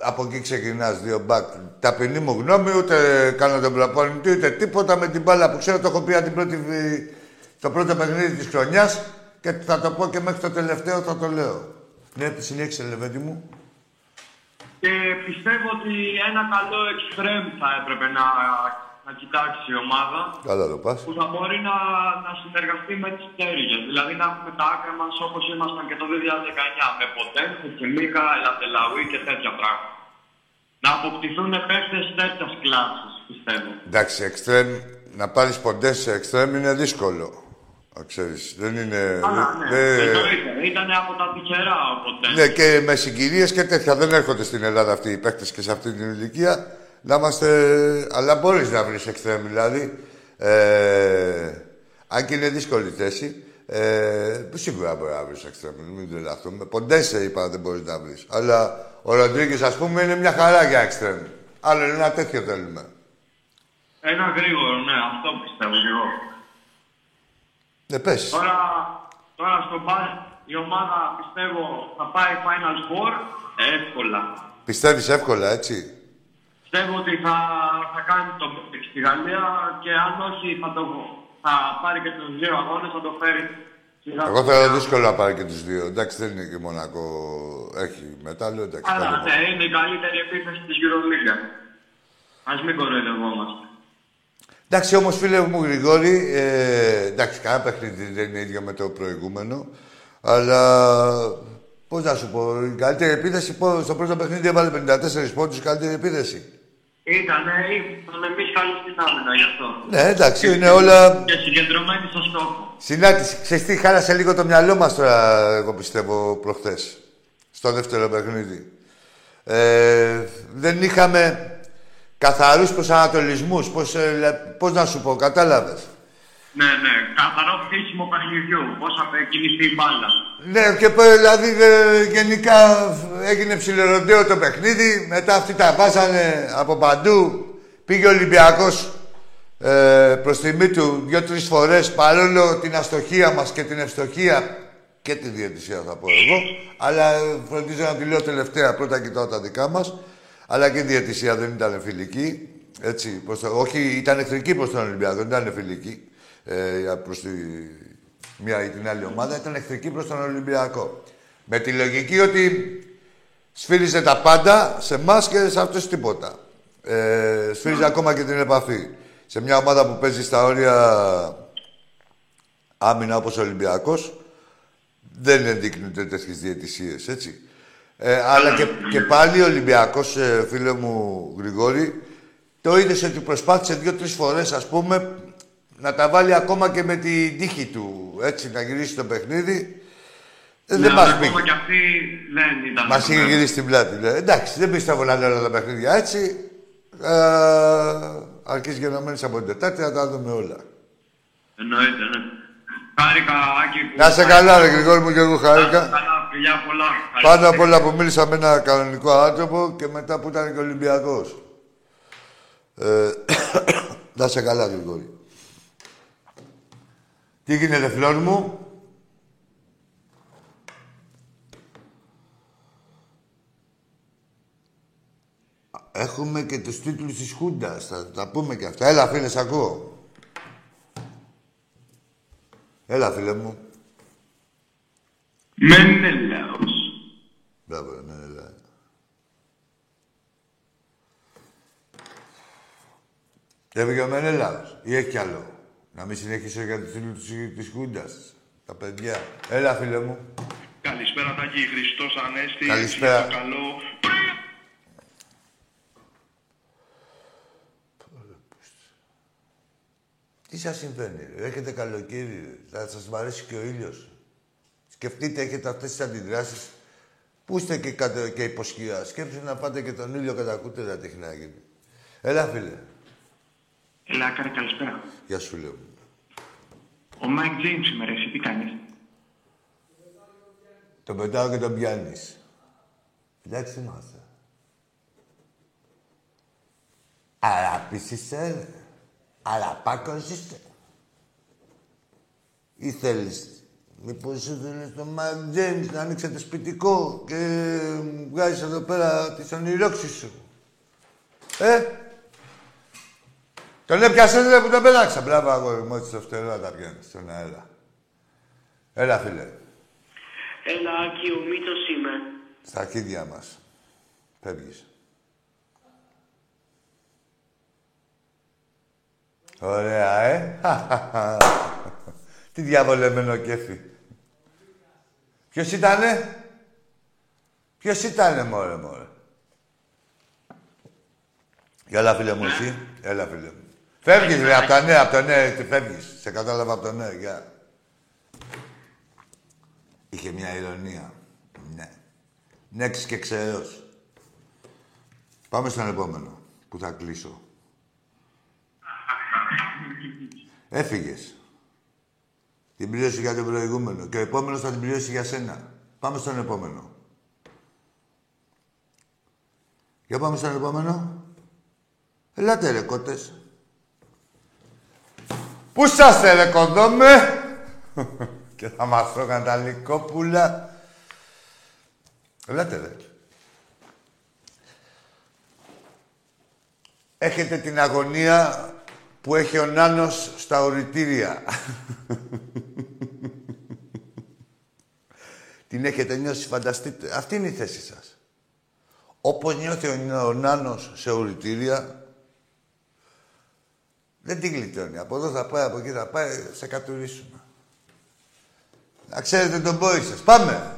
από εκεί ξεκινάς, δύο μπακ. Ταπεινή μου γνώμη, ούτε κάνω τον προπονητή, ούτε τίποτα με την μπάλα που ξέρω, το έχω πει από την πρώτη, βι- το πρώτο παιχνίδι της χρονιάς και θα το πω και μέχρι το τελευταίο θα το λέω. Ναι, τη συνέχισε, Λεβέντη μου. Και πιστεύω ότι ένα καλό εξτρέμ θα έπρεπε να, να κοιτάξει η ομάδα Καλά το πας. που θα μπορεί να, να συνεργαστεί με τις τέριγες. Δηλαδή να έχουμε τα άκρα μας όπως ήμασταν και το 2019 με Ποτένχο και Μίκα, Ελατελαουή και τέτοια πράγματα. Να αποκτηθούν παίκτες τέτοιας κλάσης, πιστεύω. Εντάξει, εξτρέμ, να πάρεις ποντές σε εξτρέμ είναι δύσκολο. Να ξέρεις, δεν είναι... Αλλά ναι, δεν- εννοείται. Ήταν από τα τυχερά οπότε. Ναι, και με συγκυρίες και τέτοια. Δεν έρχονται στην Ελλάδα αυτοί οι παίκτες και σε αυτή την ηλικία. Να είμαστε. Αλλά μπορείς να βρεις εξτρέμ, δηλαδή. Ε, αν και είναι δύσκολη θέση. Ε, σίγουρα μπορεί να βρεις εξτρέμ, μην τρελαθούμε. Ποντέσε είπα δεν μπορείς να βρεις. Αλλά ο Ροντρίγκες, ας πούμε, είναι μια χαρά για εξτρέμ. Άλλο είναι ένα τέτοιο θέλουμε. Ένα γρήγορο, ναι, αυτό πιστεύω και εγώ. Ναι, πες. Τώρα, τώρα στο μπαρ η ομάδα πιστεύω θα πάει Final Four εύκολα. Πιστεύεις εύκολα, έτσι; Πιστεύω ότι θα, θα κάνει το break στη Γαλλία και αν όχι θα, το, θα πάρει και τους δύο αγώνες, θα το φέρει σιγά Εγώ σιγά. θεωρώ δύσκολο να πάρει και τους δύο. Εντάξει, δεν είναι και Μονακό. Έχει μετάλλιο, εντάξει. Αλλά τα ναι, είναι η καλύτερη επίθεση της EuroLeague. Ας μην κοροϊδευόμαστε. Εντάξει, όμως φίλε μου Γρηγόρη, ε, εντάξει, κανένα παιχνίδι δεν είναι ίδιο με το προηγούμενο. Αλλά πώς να σου πω, η καλύτερη επίθεση πω, στο πρώτο παιχνίδι έβαλε 54 πόντους, η καλύτερη επίθεση. Ήτανε, ήτανε εμείς καλοί στην άμυνα γι' αυτό. Ναι, εντάξει, είναι όλα. Και συγκεντρωμένοι στο στόχο. Συνάντηση. Ξέρεις τι, χάλασε λίγο το μυαλό μας τώρα, εγώ πιστεύω, προχθές. Στο δεύτερο παιχνίδι. Ε, δεν είχαμε καθαρούς προσανατολισμούς. Πώς, ε, λε- πώς να σου πω, κατάλαβες; Ναι, ναι, καθαρό χτίσιμο παιχνιδιού. Πώς θα κινηθεί η μπάλα. Ναι, και πέ- δηλαδή ε, γενικά έγινε ψιλοροντέο το παιχνίδι. Μετά αυτοί τα βάζανε από παντού. Πήγε ο Ολυμπιακός ε, προς τιμή του δύο-τρεις φορές παρόλο την αστοχία μας και την ευστοχία και τη διαιτησία θα πω εγώ. Αλλά ε, φροντίζω να τη λέω τελευταία. Πρώτα κοιτάω τα δικά μας. Αλλά και η διαιτησία δεν ήταν φιλική. Έτσι, προς το, όχι, ήταν εχθρική προς τον Ολυμπιακό, δεν ήταν φιλική ε, προς τη μία ή την άλλη ομάδα, ήταν εχθρική προς τον Ολυμπιακό. Με τη λογική ότι σφύριζε τα πάντα σε εμάς και σε αυτούς τίποτα. Ε, σφύριζε ακόμα και την επαφή. Σε μια ομάδα που παίζει στα όρια άμυνα όπως ο Ολυμπιακός, δεν ενδείκνυται τέτοιες διαιτησίες, έτσι. Ε, αλλά και, και πάλι ο Ολυμπιακός, ε, φίλε μου Γρηγόρη, το είδες ότι προσπάθησε δύο-τρεις φορές, ας πούμε, να τα βάλει ακόμα και με την τύχη του. Έτσι, να γυρίσει το παιχνίδι. Ε, δεν Ναι, μας αλλά πήγε. ακόμα κι αυτή δεν ήταν. Μας το είχε θέμα. γυρίσει την πλάτη. Λέει. Εντάξει, δεν πιστεύω να είναι όλα τα παιχνίδια έτσι. Ε, Αρκεί γενομένε από την Τετάρτη να τα δούμε όλα. Εννοείται, ναι. Χάρηκα, Άκη, που... Να σε καλά, ρε Γρηγόρη μου και εγώ Να σε χάρηκα. Καλά, φιλιά πολλά. Πάνω απ' όλα που μίλησα με ένα κανονικό άνθρωπο και μετά που ήταν και Ολυμπιακός. Ε, να σε καλά, Γρηγόρη. Τι γίνεται, φλόρ μου; Έχουμε και τους τίτλους της Χούντας. Θα τα πούμε και αυτά. Έλα, φίλε, σ' ακούω. Έλα, φίλε μου. Μενέλαος. Μπράβο, ρε, ναι, έλα. Έφυγε ο Μενέλαος. Ή έχει κι άλλο; Να μην συνεχίσω για τους φίλους της- της Χούντας. Τα παιδιά. Έλα, φίλε μου. Καλησπέρα Τάκη, Χριστός Ανέστη. Καλησπέρα. Το καλό. Τι σας συμβαίνει, ρε; Έχετε καλοκαίρι, ρε. Θα σας μ' αρέσει και ο ήλιος. Σκεφτείτε, έχετε αυτές τις αντιδράσεις. Πού είστε και, κάτω, και υποσχεία; Σκέψτε να πάτε και τον ήλιο κατά κούτερα τι έχει να γίνει. Έλα, φίλε. Έλα, κάρε, καλησπέρα. Γεια σου, φίλε μου. Ο Μάικ Τζέιμ σήμερα, εσύ τι κάνεις; Τον πετάω και τον πιάνεις. Εντάξει είμαστε. Αράπης είσαι, ρε. Αραπάκος είσαι. Ή θέλεις, μήπως ήθελες τον Μάικ Τζέιμς να ανοίξετε σπιτικό και βγάζεις εδώ πέρα τις ονειρόξεις σου. Ε, τον έπιασες ρε που τον πέταξα. Μπράβο αγόρι μου, έτσι στο φτερό να τα πιάνεις στον αέρα. Έλα φίλε. Έλα, Άκη, ο Μήτος είμαι. Στα αρχίδια μας. Φεύγεις. Ωραία, ε. Τι διαβολεμένο κέφι. Ποιος ήτανε; Ποιος ήτανε, μωρέ, μωρέ; Έλα, φίλε μου, εσύ. Έλα, φίλε μου. Φεύγεις, ρε, από τα νέα, από τα νέα, τι φεύγεις. Σε κατάλαβα από τα νέα, γεια. Είχε μια ηρωνία. Ναι. Νέξ και ξερός. Πάμε στον επόμενο, που θα κλείσω. Έφυγες. Την πλήρωση για τον προηγούμενο. Και ο επόμενος θα την πληρώσει για σένα. Πάμε στον επόμενο. Για πάμε στον επόμενο. Ελάτε ρε κότες. Πού είσαστε ρε κοντόμε. και θα μας τρώγαν τα λικόπουλα. Ελάτε ρε. Έχετε την αγωνία που έχει ο Νάνος στα οριτήρια. την έχετε νιώσει, φανταστείτε. Αυτή είναι η θέση σας. Όπως νιώθει ο, ο Νάνος σε οριτήρια, δεν την γλιτώνει. Από εδώ θα πάει, από εκεί θα πάει, σε κατουρίσουμε. Να ξέρετε τον πόη σας. Πάμε.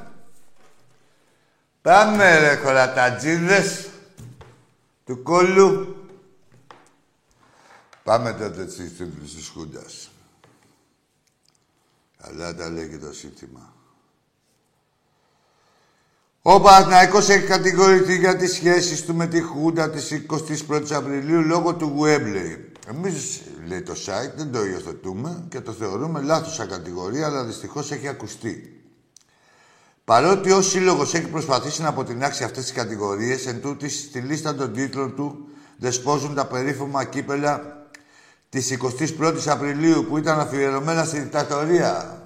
Πάμε ρε κορατατζίδες του κόλλου. Πάμε τότε στις τίτλους της Χούντας. Καλά τα λέει και το σύνθημα. Ο Παναθηναϊκός έχει κατηγορηθεί για τις σχέσεις του με τη Χούντα της 21ης Απριλίου λόγω του Γουέμπλεϊ. Εμείς, λέει το site, δεν το υιοθετούμε και το θεωρούμε λάθος κατηγορία, αλλά δυστυχώς έχει ακουστεί. Παρότι ο Σύλλογος έχει προσπαθήσει να αποτινάξει αυτές τις κατηγορίες, εν τούτης, στη λίστα των τίτλων του δεσπόζουν τα περίφημα κύπελα της 21η Απριλίου που ήταν αφιερωμένα στη δικτατορία.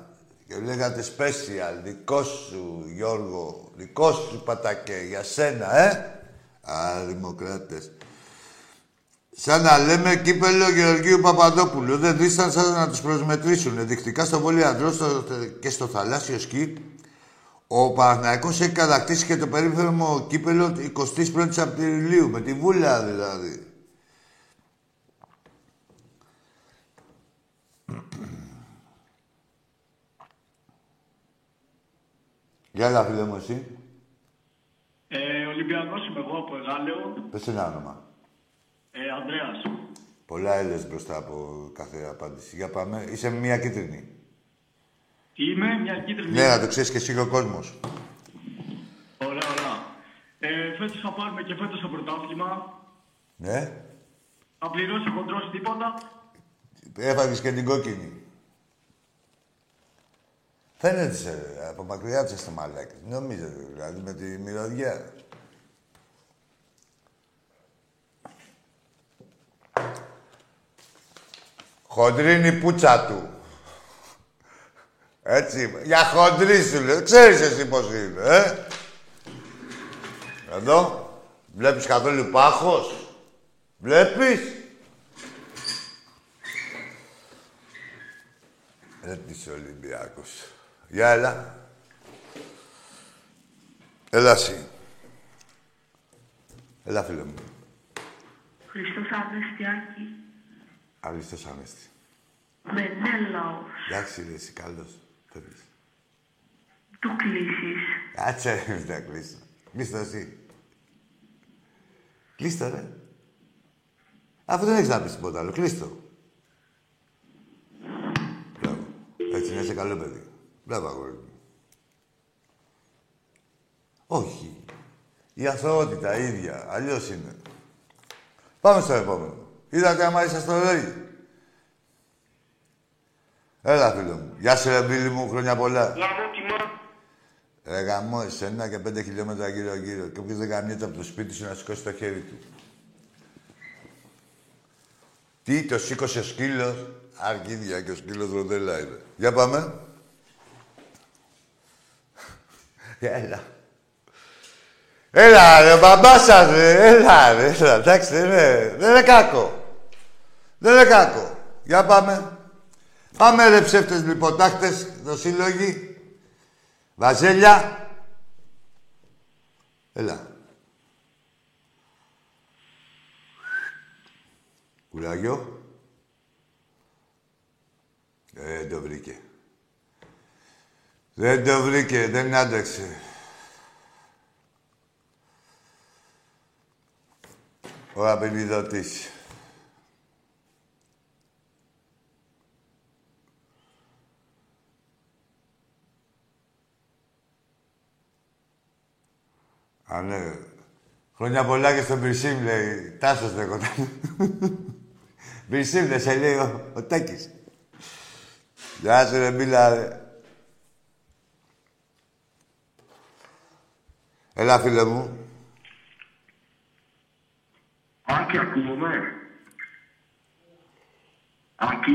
Και λέγατε special, δικό σου Γιώργο, δικό σου πατακέ, για σένα, ε. Α, δημοκράτες. Σαν να λέμε κύπελο Γεωργίου Παπαδόπουλου. Δεν δίστανσαν να τους προσμετρήσουν. Δεικτικά στο βόλιο αντρό στο- και στο θαλάσσιο σκι ο Παναθηναϊκός έχει κατακτήσει και το περίφημο κύπελο 21η Απριλίου, με τη βούλα δηλαδή. Για έλα, φίλε μου, εσύ. Ε, Ολυμπιακός είμαι εγώ από Εγάλεο. Πες ένα όνομα. Ε, Ανδρέας. Πολλά έλες μπροστά από κάθε απάντηση. Για πάμε. Είσαι μία κίτρινη. Είμαι μια κίτρινη. Ναι, να το ξέρεις και εσύ ο κόσμος. Ωραία, ωραία. Ε, φέτος θα πάρουμε και φέτος το πρωτάθλημα. Ναι. Θα πληρώσει ο χοντρός τίποτα. Έφαγες και την κόκκινη. Φαίνεται σε, ρε, από μακριά τους είστε μαλάκες. Νομίζετε, δηλαδή, με τη μυρωδιά; Χοντρή είναι η πουτσα του. Έτσι, για χοντρή σου λέει. Ξέρεις εσύ πώς είναι, ε; Εδώ, βλέπεις καθόλου πάχος; Βλέπεις; Ρε της Ολυμπιακός. Για έλα. Έλα εσύ. Έλα φίλε μου. Χριστός Ανεστιάκη. Αριστός Ανέστη. Μενέλαος. Εντάξει ρε εσύ καλός. Θέλεις. Του κλείσεις. Κάτσε ρε να κλείσω. Κλείστο εσύ. Κλείστο ρε. Αφού δεν έχεις να πεις τίποτα άλλο. Κλείστο. Μπράβο. Έτσι να είσαι καλό παιδί. Μπράβο αγόρι μου. Όχι. Η αθωότητα η ίδια. Αλλιώς είναι. Πάμε στο επόμενο. Είδατε άμα είσαι στο ρόι. Έλα, φίλο μου. Γεια σου, ρε Μπίλη μου. Χρόνια πολλά. Γαμώ τιμά. Ρε γαμό, εσένα και πέντε χιλιόμετρα γύρω-γύρω. Και όποιος δεν γαμιέται από το σπίτι σου να σηκώσει το χέρι του. Τι, το σήκωσες ο σκύλος; Αρκίδια και ο σκύλος ροδέλα είναι. Για πάμε. Έλα. Έλα ρε, μπαμπά σας ρε. Έλα ρε, έλα. Εντάξει, δεν είναι, δεν είναι κακό. Δεν είναι κακό. Για πάμε. Πάμε ρε ψεύτες λιποτάχτες, δοσύλλογοι. Βαζέλια. Έλα. Κουράγιο. Ε, δεν το βρήκε. Δεν το βρήκε, δεν άντεξε. Ο απειλιδωτής. Α, ναι. Χρόνια πολλά και στον Μπρισίμ, λέει. Τάσος λέγονταν. Μπρισίμ, δεν σε λέει ο, ο Τέκης. Γεια σου, ρε Μπίλα, ρε. Έλα, φίλε μου. Άκη, ακούγομαι. Άκη.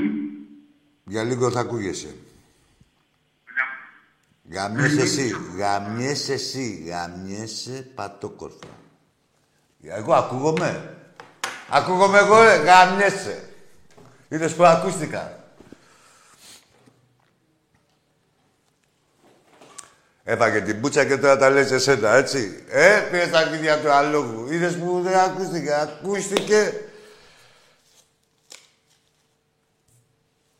Για λίγο θα ακούγεσαι. Γαμιέσαι εσύ, γαμιέσαι εσύ, γαμιέσαι πατόκορφα. Εγώ ακούγομαι. Ακούγομαι εγώ, ρε, γαμιέσαι. Είδες που ακούστηκα. Έφαγε την πούτσα και τώρα τα λες εσένα, έτσι. Ε, πήρε τα αρχίδια του αλόγου. Είδες που δεν ακούστηκε. Ακούστηκε.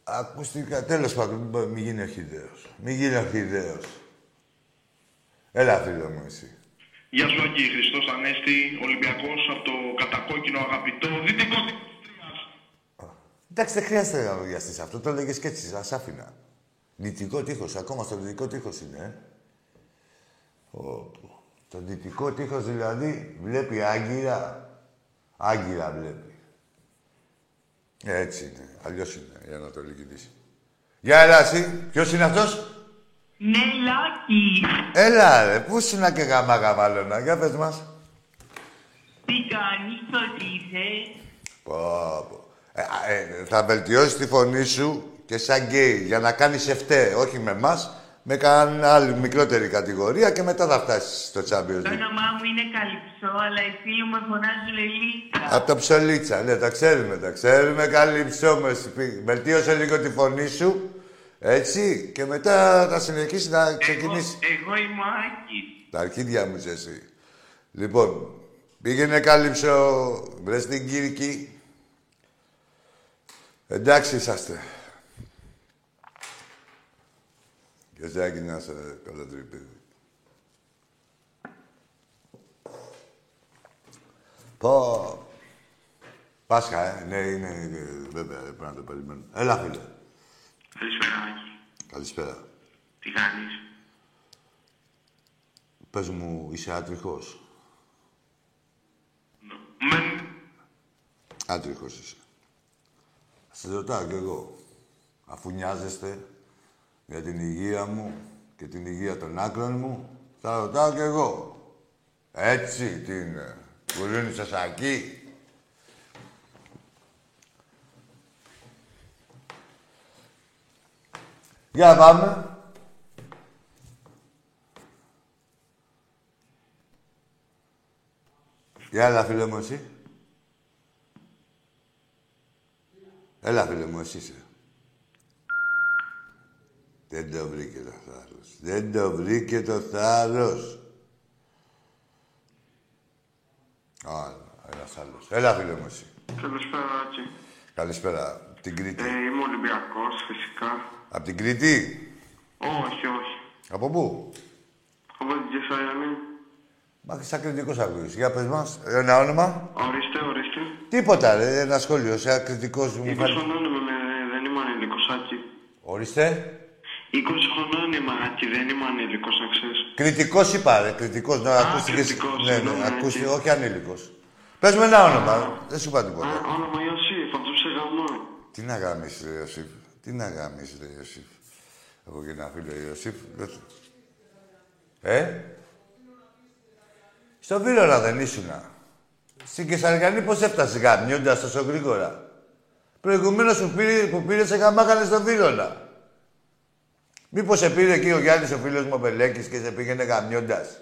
Ακούστηκα. Τέλος πάντων, μην, μην γίνει ορχιδέος. Μην γίνει ορχιδέος. Έλα, φίλε μου, εσύ. Γεια σου Άκη, Χριστός Ανέστη, Ολυμπιακός από το κατακόκκινο αγαπητό δυτικό της Τρίας. Εντάξει, δεν χρειάζεται να βιαστείς αυτό. Το έλεγες και έτσι, σας άφηνα. Δυτικό τείχος, ακόμα στο δυτικό τείχος είναι, ε. Ω, Το δυτικό τείχος δηλαδή βλέπει άγκυρα. Άγκυρα βλέπει. Έτσι είναι. Αλλιώς είναι η Ανατολική Δύση. Γεια, έλα εσύ. Ποιος είναι αυτός; Ναι, Λάκη. Έλα, ρε. Πούς είναι και γαμά γαμάλωνα. Για πες μας. Τι κάνεις, πώς είσαι. Πω, πω. Ε, α, ε, θα βελτιώσει τη φωνή σου και σαν γκέι για να κάνεις εφτέ, όχι με εμάς, με κανένα άλλη μικρότερη κατηγορία και μετά θα φτάσεις στο Champions Το League. όνομά μου είναι Καλυψό, αλλά οι φίλοι μου με φωνάζουν Ελίτσα. Από το ψολίτσα, ναι, τα ξέρουμε, τα ξέρουμε. Καλή ψώμες. Βελτίωσε λίγο τη φωνή σου, έτσι, και μετά θα συνεχίσει να Εγώ, ξεκινήσει. εγώ είμαι ο Άκης. Τα αρχίδια μου είσαι εσύ. Λοιπόν, πήγαινε κάλυψο, βρες την Κύρκη. Εντάξει είσαστε. Και Ζάκη να σε ε, καλά τρυπίδι. Πω. Πάσχα, ε. Ναι, είναι βέβαια, πρέπει να το περιμένω. Έλα, φίλε. Καλησπέρα, Άκη. Καλησπέρα. Τι κάνεις; Πες μου, είσαι άτριχος; Ναι. Άτριχος είσαι. Σε ρωτάω κι εγώ. Αφού νοιάζεστε, για την υγεία μου και την υγεία των άκρων μου, θα ρωτάω κι εγώ. Έτσι, τι είναι. Κουρίνι σας ακεί. Για πάμε. Για έλα, φίλε μου, εσύ. Έλα, φίλε μου, εσύ είσαι. Δεν το βρήκε το θάρρος. Δεν το βρήκε το θάρρος. Α, ένας άλλος. Έλα, φίλε μου, εσύ. Καλησπέρα, Άκη. Καλησπέρα. Την Κρήτη. Ε, είμαι Ολυμπιακός, φυσικά. Απ' την Κρήτη; Όχι, όχι. Από πού; Από την Κεσαριανή. Μα σαν κριτικός ακούγεις. Για πες μας. Ένα όνομα. Ορίστε, ορίστε. Τίποτα, ρε. Ένα σχόλιο. Σαν κριτικός μου 20 φάνηκε. χρονών είμαι, με- δεν είμαι ανήλικος, Άκη. Ορίστε. 20 χρονών είμαι, Άκη, δεν είμαι ανήλικος, να ξέρεις. Κριτικός είπα, ρε. Κριτικός. Να ακούστηκες. κριτικός, Ναι, συγγνώμη, ναι, ακούστηκε. έτσι. Όχι ανήλικος. Πες με ένα όνομα. Δεν σου είπα Α, τίποτα. όνομα Ιωσήφ, από το ψεγαμό. Τι να γάμεις, ρε Ιωσήφ. Τι να γάμεις, ρε Ιωσήφ. Έχω και ένα φίλο Ιωσήφ. δεν θα- Ε; Στο Βίρονα δεν ήσουνα. Στην Κεσαριανή πώς έφτασε γαμιώντας τόσο γρήγορα; Προηγουμένως που πήρε, που πήρε σε γαμάγανε στο Βίρονα. Μήπως σε πήρε εκεί ο Γιάννης ο φίλος μου ο Πελέκης και σε πήγαινε γαμιώντας.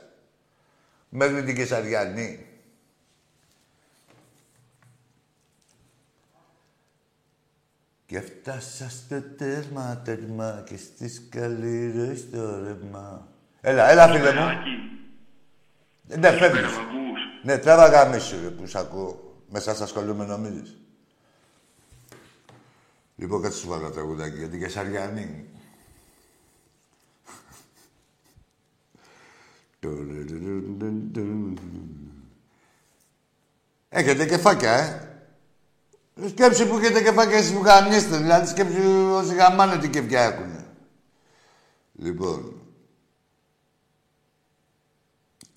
Μέχρι την Κεσαριανή. Και φτάσα στο τέρμα, τέρμα και στις καλήρες το ρεύμα. Έλα, έλα φίλε μου. Άκη, Ναι, φεύγεις. πέρα μ' ακούς. Ναι, τράβα γαμίσου ρε, που σ' ακούω. Μέσα σας ασχολούμαι νομίζεις. Λοιπόν, κάτσε σου βάλω ένα τραγουδάκι για την Κεσαριανή. Έχετε κεφάκια, ε. Σκέψη που έχετε κεφάκια εσείς που γαμιέστε. Δηλαδή, σκέψη όσοι γαμάνε τι κεφιά έχουνε. Λοιπόν,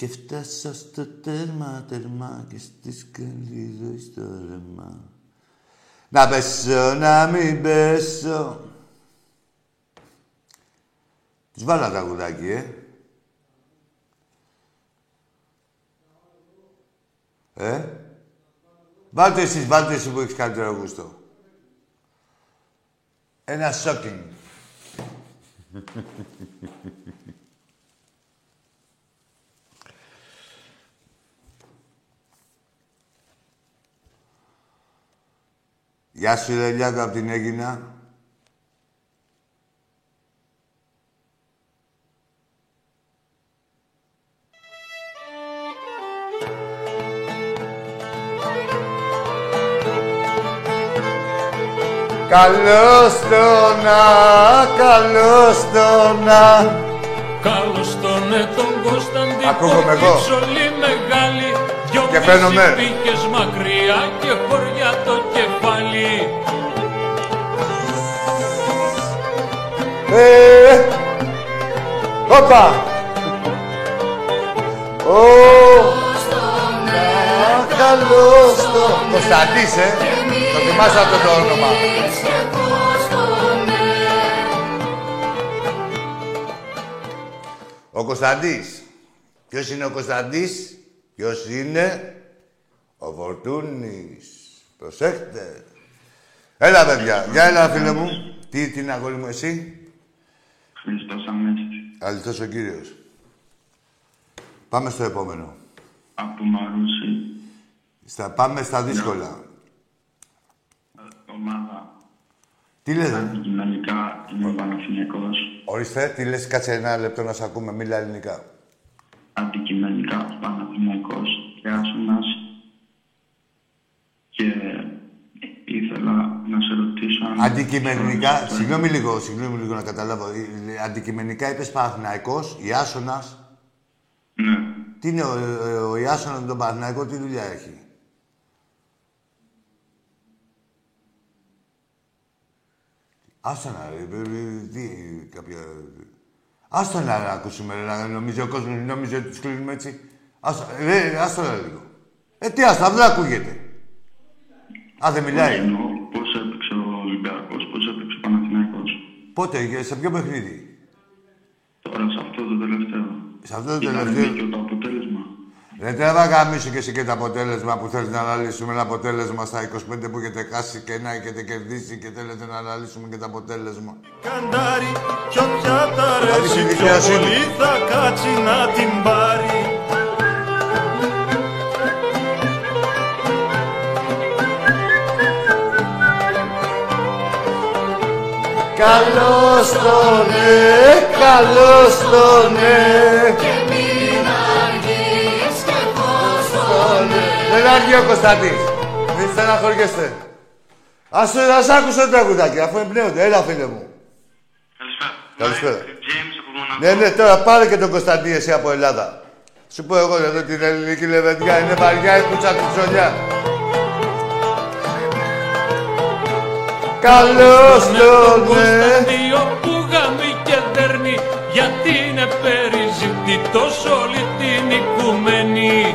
και φτάσα στο τέρμα, τέρμα και στις καλύδες στο ρεμά. Να πέσω, να μην πέσω. Τους βάλα τα γουδάκι, ε. Ε; Βάλτε εσείς, βάλτε εσύ που έχεις καλύτερο γούστο. Ένα shocking. Γεια σου, ρε Λιάκο, απ' την Έγινα. Καλώς το να, καλώς το να. Καλώς τον ε, τον Κωνσταντίνο Ακούγομαι εγώ. ψωλή μεγάλη Δυο Και φαίνομαι. πήγες μακριά και χωριά το κεφάλι Ε, Όπα! Ω, να, καλώς το... Κωνσταντής, ε. Το θυμάσαι αυτό το όνομα. Ο Κωνσταντής. Ποιος είναι ο Κωνσταντής; Ποιος είναι; Ο Φορτούνης. Προσέχτε. Έλα, παιδιά. Για έλα, φίλε μου. Τι, τι είναι αγόρι μου, εσύ; Χριστός Ανέστη. Αληθώς ο Κύριος. Πάμε στο επόμενο. Από Μαρούσι. Στα, πάμε στα δύσκολα. Ομάδα. Τι λες, ρε; Αντικειμενικά είμαι ο Παναθηναϊκός. Ορίστε, τι λες, κάτσε ένα λεπτό να σε ακούμε, μίλα ελληνικά. Αντικειμενικά Παναθηναϊκός και Άσονας. Και ήθελα να σε ρωτήσω αν... Αντικειμενικά, συγγνώμη λίγο, συγγνώμη λίγο να καταλάβω. Ε, ε, Αντικειμενικά είπες Παναθηναϊκός, Ιάσονας. Ναι. Τι είναι ο, ε, ο Ιάσονας με τον Παναθηναϊκό, τι δουλειά έχει; Άστα να ρε, ε, ε, τι, κάποια... Άστα να ρε, ακούσουμε, ρε, να νομίζει ο κόσμος, νομίζει ότι τους κλείνουμε έτσι. Άστα, ρε, άστα να λίγο. Ε, τι άστα, δεν ακούγεται. Α, δεν μιλάει. Εννοώ πώς έπαιξε ο Ολυμπιακός, πώς έπαιξε ο Παναθηναϊκός. Πότε, για- σε ποιο παιχνίδι; Τώρα σε αυτό το τελευταίο. Σε αυτό το Ήταν τελευταίο. δίκαιο το αποτέλεσμα. Ε, δεν τραβά γαμίσου και εσύ και το αποτέλεσμα που θέλει να αναλύσουμε. Ένα αποτέλεσμα στα 25 που έχετε χάσει και να έχετε κερδίσει και θέλετε να αναλύσουμε και το αποτέλεσμα. Καντάρι, κι όποια τα ρέσει, πιο πολύ θα κάτσει να την πάρει. Καλώς το ναι, ε, καλώς το ναι. Ε. Δεν αργεί ο Κωνσταντής. Μην στεναχωριέστε. Ας, το- ας άκουσε το τραγουδάκι, αφού εμπνέονται. Έλα, φίλε μου. Καλησπέρα. Καλησπέρα. James από Μονακό. Ναι, ναι, τώρα πάρε και τον Κωνσταντή εσύ από Ελλάδα. Σου πω εγώ εδώ την ελληνική λεβεντιά, είναι βαριά η πουτσα του ψωλιά. Καλώς τον ναι. Κωνσταντίο που γαμεί και δέρνει γιατί είναι περιζητητός όλη την οικουμένη.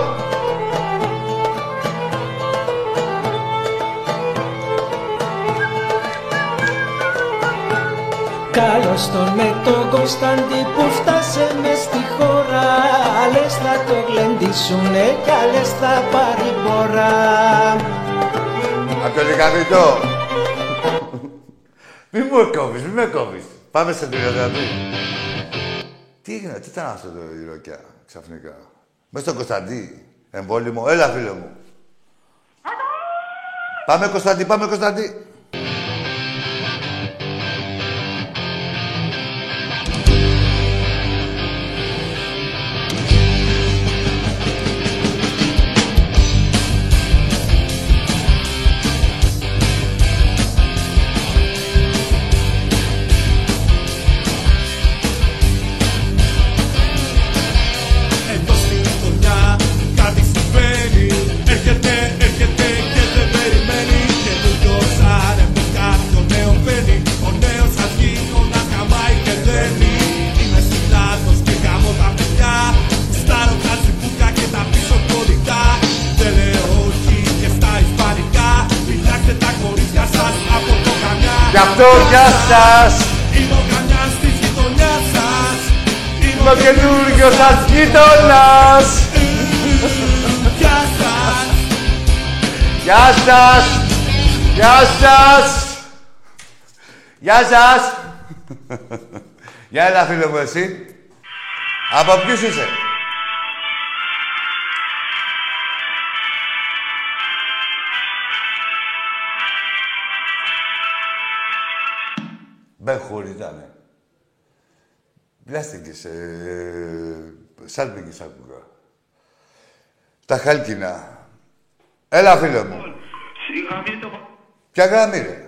Καλώς τον με τον Κωνσταντή που φτάσε μες στη χώρα Άλλες θα το γλεντήσουνε κι άλλες θα πάρει πορά Απ' το λικαβιτό. Μη μου κόβεις, μη με κόβεις. Πάμε στην τηλεγραφή. Τι έγινε, τι ήταν αυτό το ηρωκιά, ξαφνικά; Μες στον Κωνσταντή, εμβόλυμο. Έλα, φίλε μου. Πάμε, Κωνσταντή, πάμε, Κωνσταντή. Σας. Είμαι ο καμιάς της γειτονιάς σας Είμαι ο καινούριος σας γείτονας. Γεια σας Γεια σας. Γεια σας. Γεια σας. Γεια έλα, φίλε μου, εσύ. Από ποιους είσαι; Μπέχουρ ήτανε. Πλάστικες, ε, σάλπικες άκουγα. Τα χάλκινα. Έλα, φίλε μου. Συγγνώμη το Ποια γραμμή, ρε.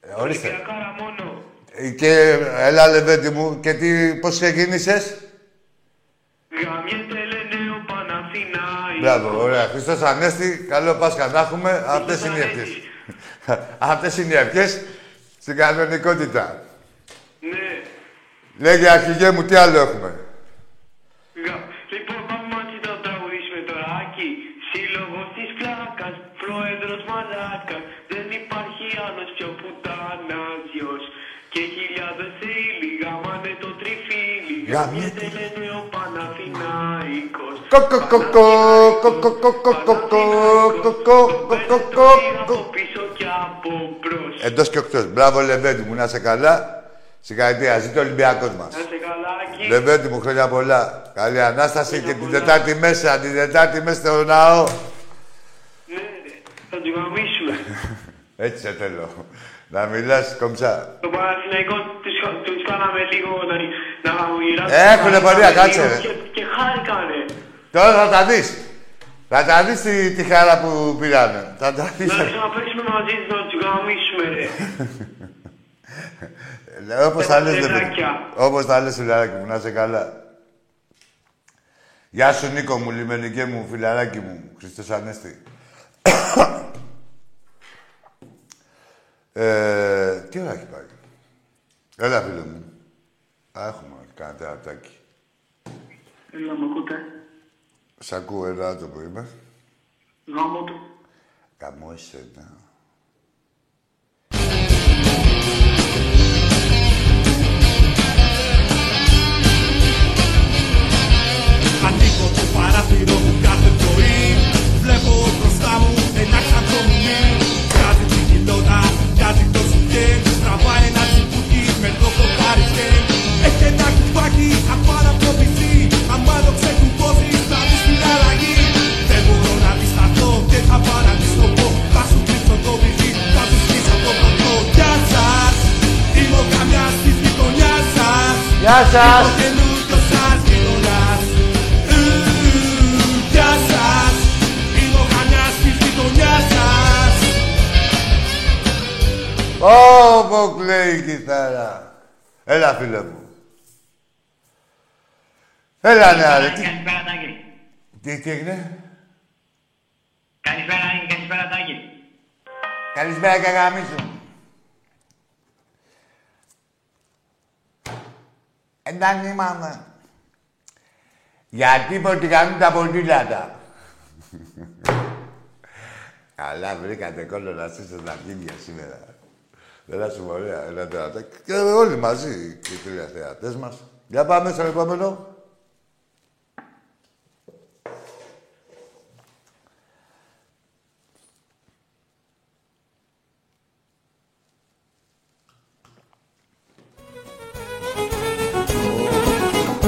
Ε, ορίστε. Ολυμπιακάρα μόνο. Ε, Και έλα, λεβέντη μου, και τι, πώς ξεκίνησες; Γαμιέται λένε ο Παναθηνάη. Μπράβο, ωραία. Χριστός Ανέστη, καλό Πάσχα να έχουμε. Αυτές είναι οι ευχές. Αυτές είναι οι ευχές στην κανονικότητα. Ναι. Λέγε, αρχηγέ μου, τι άλλο έχουμε; Γα- Λοιπόν, πάμε μαζί να τραγουδήσουμε τώρα. Άκη, σύλλογος της πλάκας, πρόεδρος μαλάκας. Δεν υπάρχει άλλος πιο πουτάνας γιος. Και χιλιάδες ήλοι γαμάνε το τριφύλι. Γαμιέται. Γαμιέται λένε ο Παναθηνάικος. Κοκοκοκο, κοκοκοκοκοκο, κοκοκοκοκοκο. Από πίσω και από μπρος. Εντός και οκτώς. Μπράβο, Λεβέντη μου, να είσαι καλά. Συγχαρητήρια, ζήτω ο Ολυμπιακός μας. Να σε καλά, Άκη. Λεβέντη μου, χρόνια πολλά. Καλή Ανάσταση και την Τετάρτη μέσα, την Τετάρτη μέσα στο ναό. Ναι, ναι, θα του γαμίσουμε. Έτσι σε θέλω. Να μιλάς κομψά. Το Παναθηναϊκό τους, τους κάναμε λίγο να, να γυράσουν. Έχουνε πορεία, κάτσε, ρε. Και, και χάρηκανε. Τώρα θα τα δεις. Θα τα δεις τη, τη χαρά που πήρανε. Θα τα δεις. Να ξαναπαίξουμε μαζί να τους γαμίσουμε, ρε. Ε, Όπως θα λες, ρε παιδί. παιδάκια. Όπως θα λες, φιλαράκι μου, να είσαι καλά. Γεια σου, Νίκο μου, λιμενικέ μου, φιλαράκι μου. Χριστός Ανέστη. Ε, τι ώρα έχει πάει. Έλα, φίλε μου. Α, έχουμε κάνα τερατάκι. Έλα, μ' ακούτε; Σ' ακούω, έλα το που είμαι. Γάμο του. Καμό εσένα. Ανοίγω το παράθυρο μου κάθε πρωί Βλέπω μπροστά μου ένα ξαντρομινί Κάτι την κοιλώνα, κάτι το σουτιέν Τραβάει ένα τσιπούκι με το κοκάρισκεν Έχει ένα κουμπάκι απάνω από το πισί Άμα το ξεκουμπώσεις θα δεις την αλλαγή. Δεν μπορώ να αντισταθώ και θα πάω να της το πω Θα σου κλείσω το βυζί, θα σου σκίσω το ποτό Γεια σας, είμαι ο καμιάς της γειτονιάς σας. Γεια σας. Είμαι ο καινούριος σας Ω, πω κλαίει η κιθάρα. Έλα, φίλε μου. Έλα, ναι, άρε. Τι, Καλησπέρα, Τάκη. τι, τι έγινε; Καλησπέρα, Νίκη. Καλησπέρα, Τάκη. Καλησπέρα, καγαμίσου. Εντάξει, μάνα. Γιατί ποτικανούν τα ποντήλατα. Καλά, βρήκατε κόλλο να είστε στα αρχίδια σήμερα. Δεν θα σου ωραία, ένα τερατάκι. Και όλοι μαζί, και οι τηλεθεατές μας. Για πάμε στο επόμενο.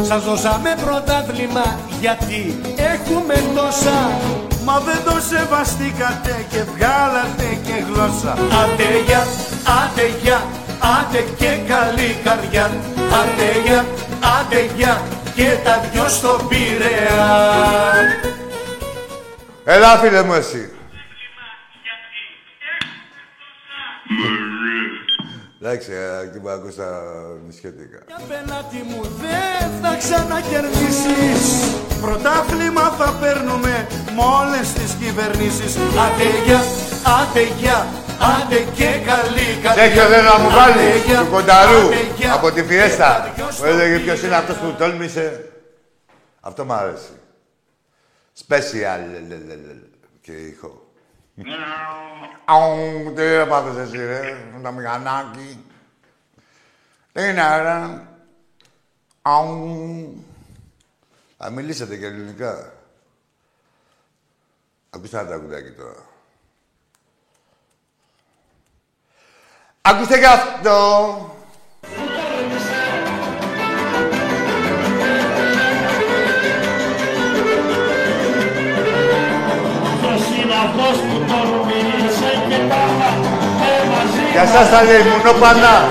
Σας δώσαμε πρωτάθλημα γιατί έχουμε τόσα Μα δεν το σεβαστήκατε και βγάλατε και γλώσσα Άντε για, άντε για, άντε και καλή καρδιά Άντε για, άντε για και τα δυο στον Πειραιά Έλα, φίλε μου, εσύ. Εντάξει, ε, εκεί που ακούς τα νησιωτικά. Απέναντι μου δεν θα ξανακερδίσεις Πρωτάθλημα θα παίρνουμε με όλες τις κυβερνήσεις Άντε για, άντε για, άντε και καλή καρδιά Σέχιο δεν να μου Άντε βάλει για, του κονταρού άντε για, από τη και Φιέστα. τα δυο Που στον έλεγε ποιος είναι Πειραιά. αυτός που τόλμησε. Αυτό μ' αρέσει. Special λε, λε, λε, και ήχο. Αου, τι έπαθες εσύ ρε, με τα μηχανάκι. Τι είναι ρε. Αου. Θα μιλήσετε και ελληνικά. Ακούστε ένα τραγουδάκι τώρα. Ακούστε και αυτό. Για σας τα λέει Μουνόπανα.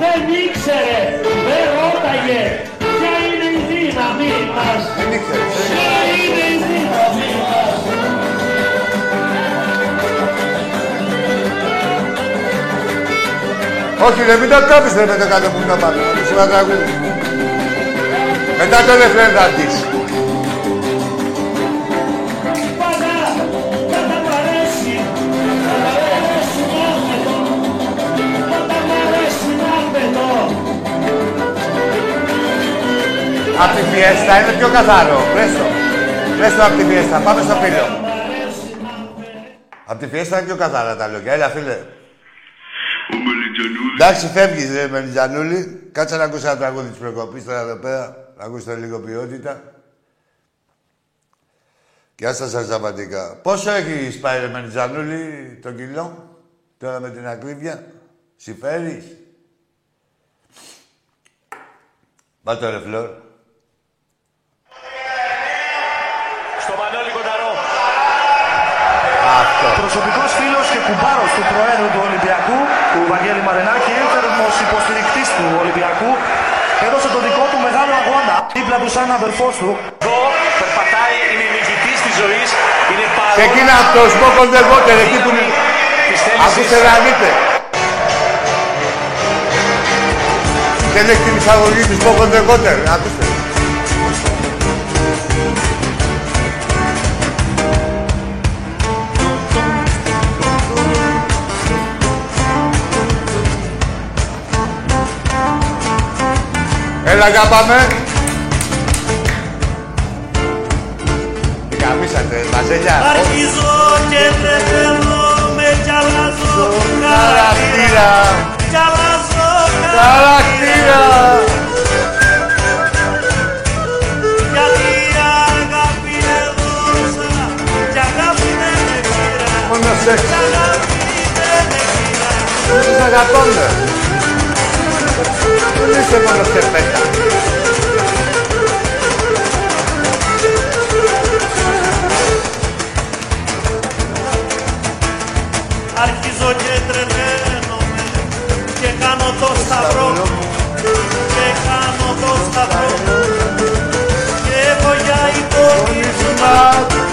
Δεν ήξερε, δεν ρώταγε ποια είναι η δύναμή μας. Δεν ήξερες, Όχι ρε, μην το κόβεις ρε με το κάτω Μουνόπανα. Να πεις ένα τραγούδι. Μετά το δεύτερο θα δεις. Πάντα, πάντα μ' αρέσει. Πάντα μ' αρέσει να πετώ. Πάντα μ' αρέσει να πετώ. Απ' τη φιέστα είναι πιο καθαρό. Πες το. Πες το απ' τη φιέστα. Πάμε στο φίλο. Απ' τη φιέστα είναι πιο καθαρά τα λόγια. Έλα φίλε. Ο Μελιτζανούδης. Εντάξει, φεύγεις ρε Μελιτζανούλη. Κάτσε να ακούσει ένα τραγούδι της προκοπής τώρα εδώ πέρα. Να ακούσετε λίγο ποιότητα. Γεια σας, Αρζαβατικά. Πόσο έχει πάει ρε Μελιτζανούλη το κιλό, τώρα με την ακρίβεια; Συμφέρεις; Πάτε ρε Φλόρ. Στο Μανώλη Κονταρό. Αυτό. Προσωπικός φίλος και κουμπάρο του Προέδρου του Ολυμπιακού, του Βαγγέλη Μαρενάκη, ένθερμος υποστηρικτής του Ολυμπιακού, Έδωσε το δικό του μεγάλο αγώνα δίπλα του σαν αδερφός του. Εδώ περπατάει, είναι νικητής της ζωής, είναι παρόν. Και εκείνα από το Smoke on the Water, εκεί που είναι... Της θέλησης. Ακούστε να δείτε. Δεν έχει την εισαγωγή του Smoke on the Water. Ακούστε. Έλα για πάμε. Τι καμίσατε, μαζέλια. Αρχίζω και τρελαίνομαι κι αλλάζω Χαρακτήρα. Κι αλλάζω Χαρακτήρα. Γιατί η αγάπη είναι δόσα Κι αγάπη δεν με πήρα Μόνο σεξ. Κι αγάπη δεν με πήρα Τους αγαπώνε. Δεν είσαι μόνο σε πέτα. Αρχίζω και τρελαίνομαι Και κάνω το σταυρό μου Και κάνω το σταυρό μου Και έχω για υπόμνημα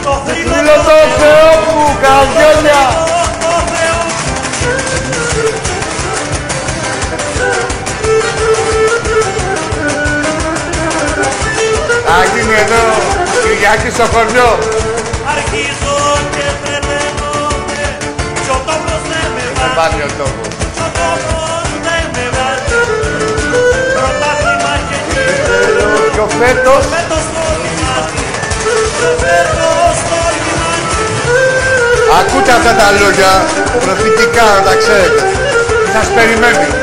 Το θρύλο Φίλο το Θεό μου, καρδιόλια. Κυριακή στο χωριό. Αρχίζω και τρελαίνομαι Κι ο τόπος δεν με Δεν βάζει πάνε ο τόπος. Κι ο τόπος δεν με βάζει Πρωτάθλημα και Θέλω Και ο φέτος φέτος το γυμνάσιο Φέτος το γυμνάσιο Ακούτε αυτά τα λόγια προφητικά να τα ξέρετε. Τι σας περιμένει.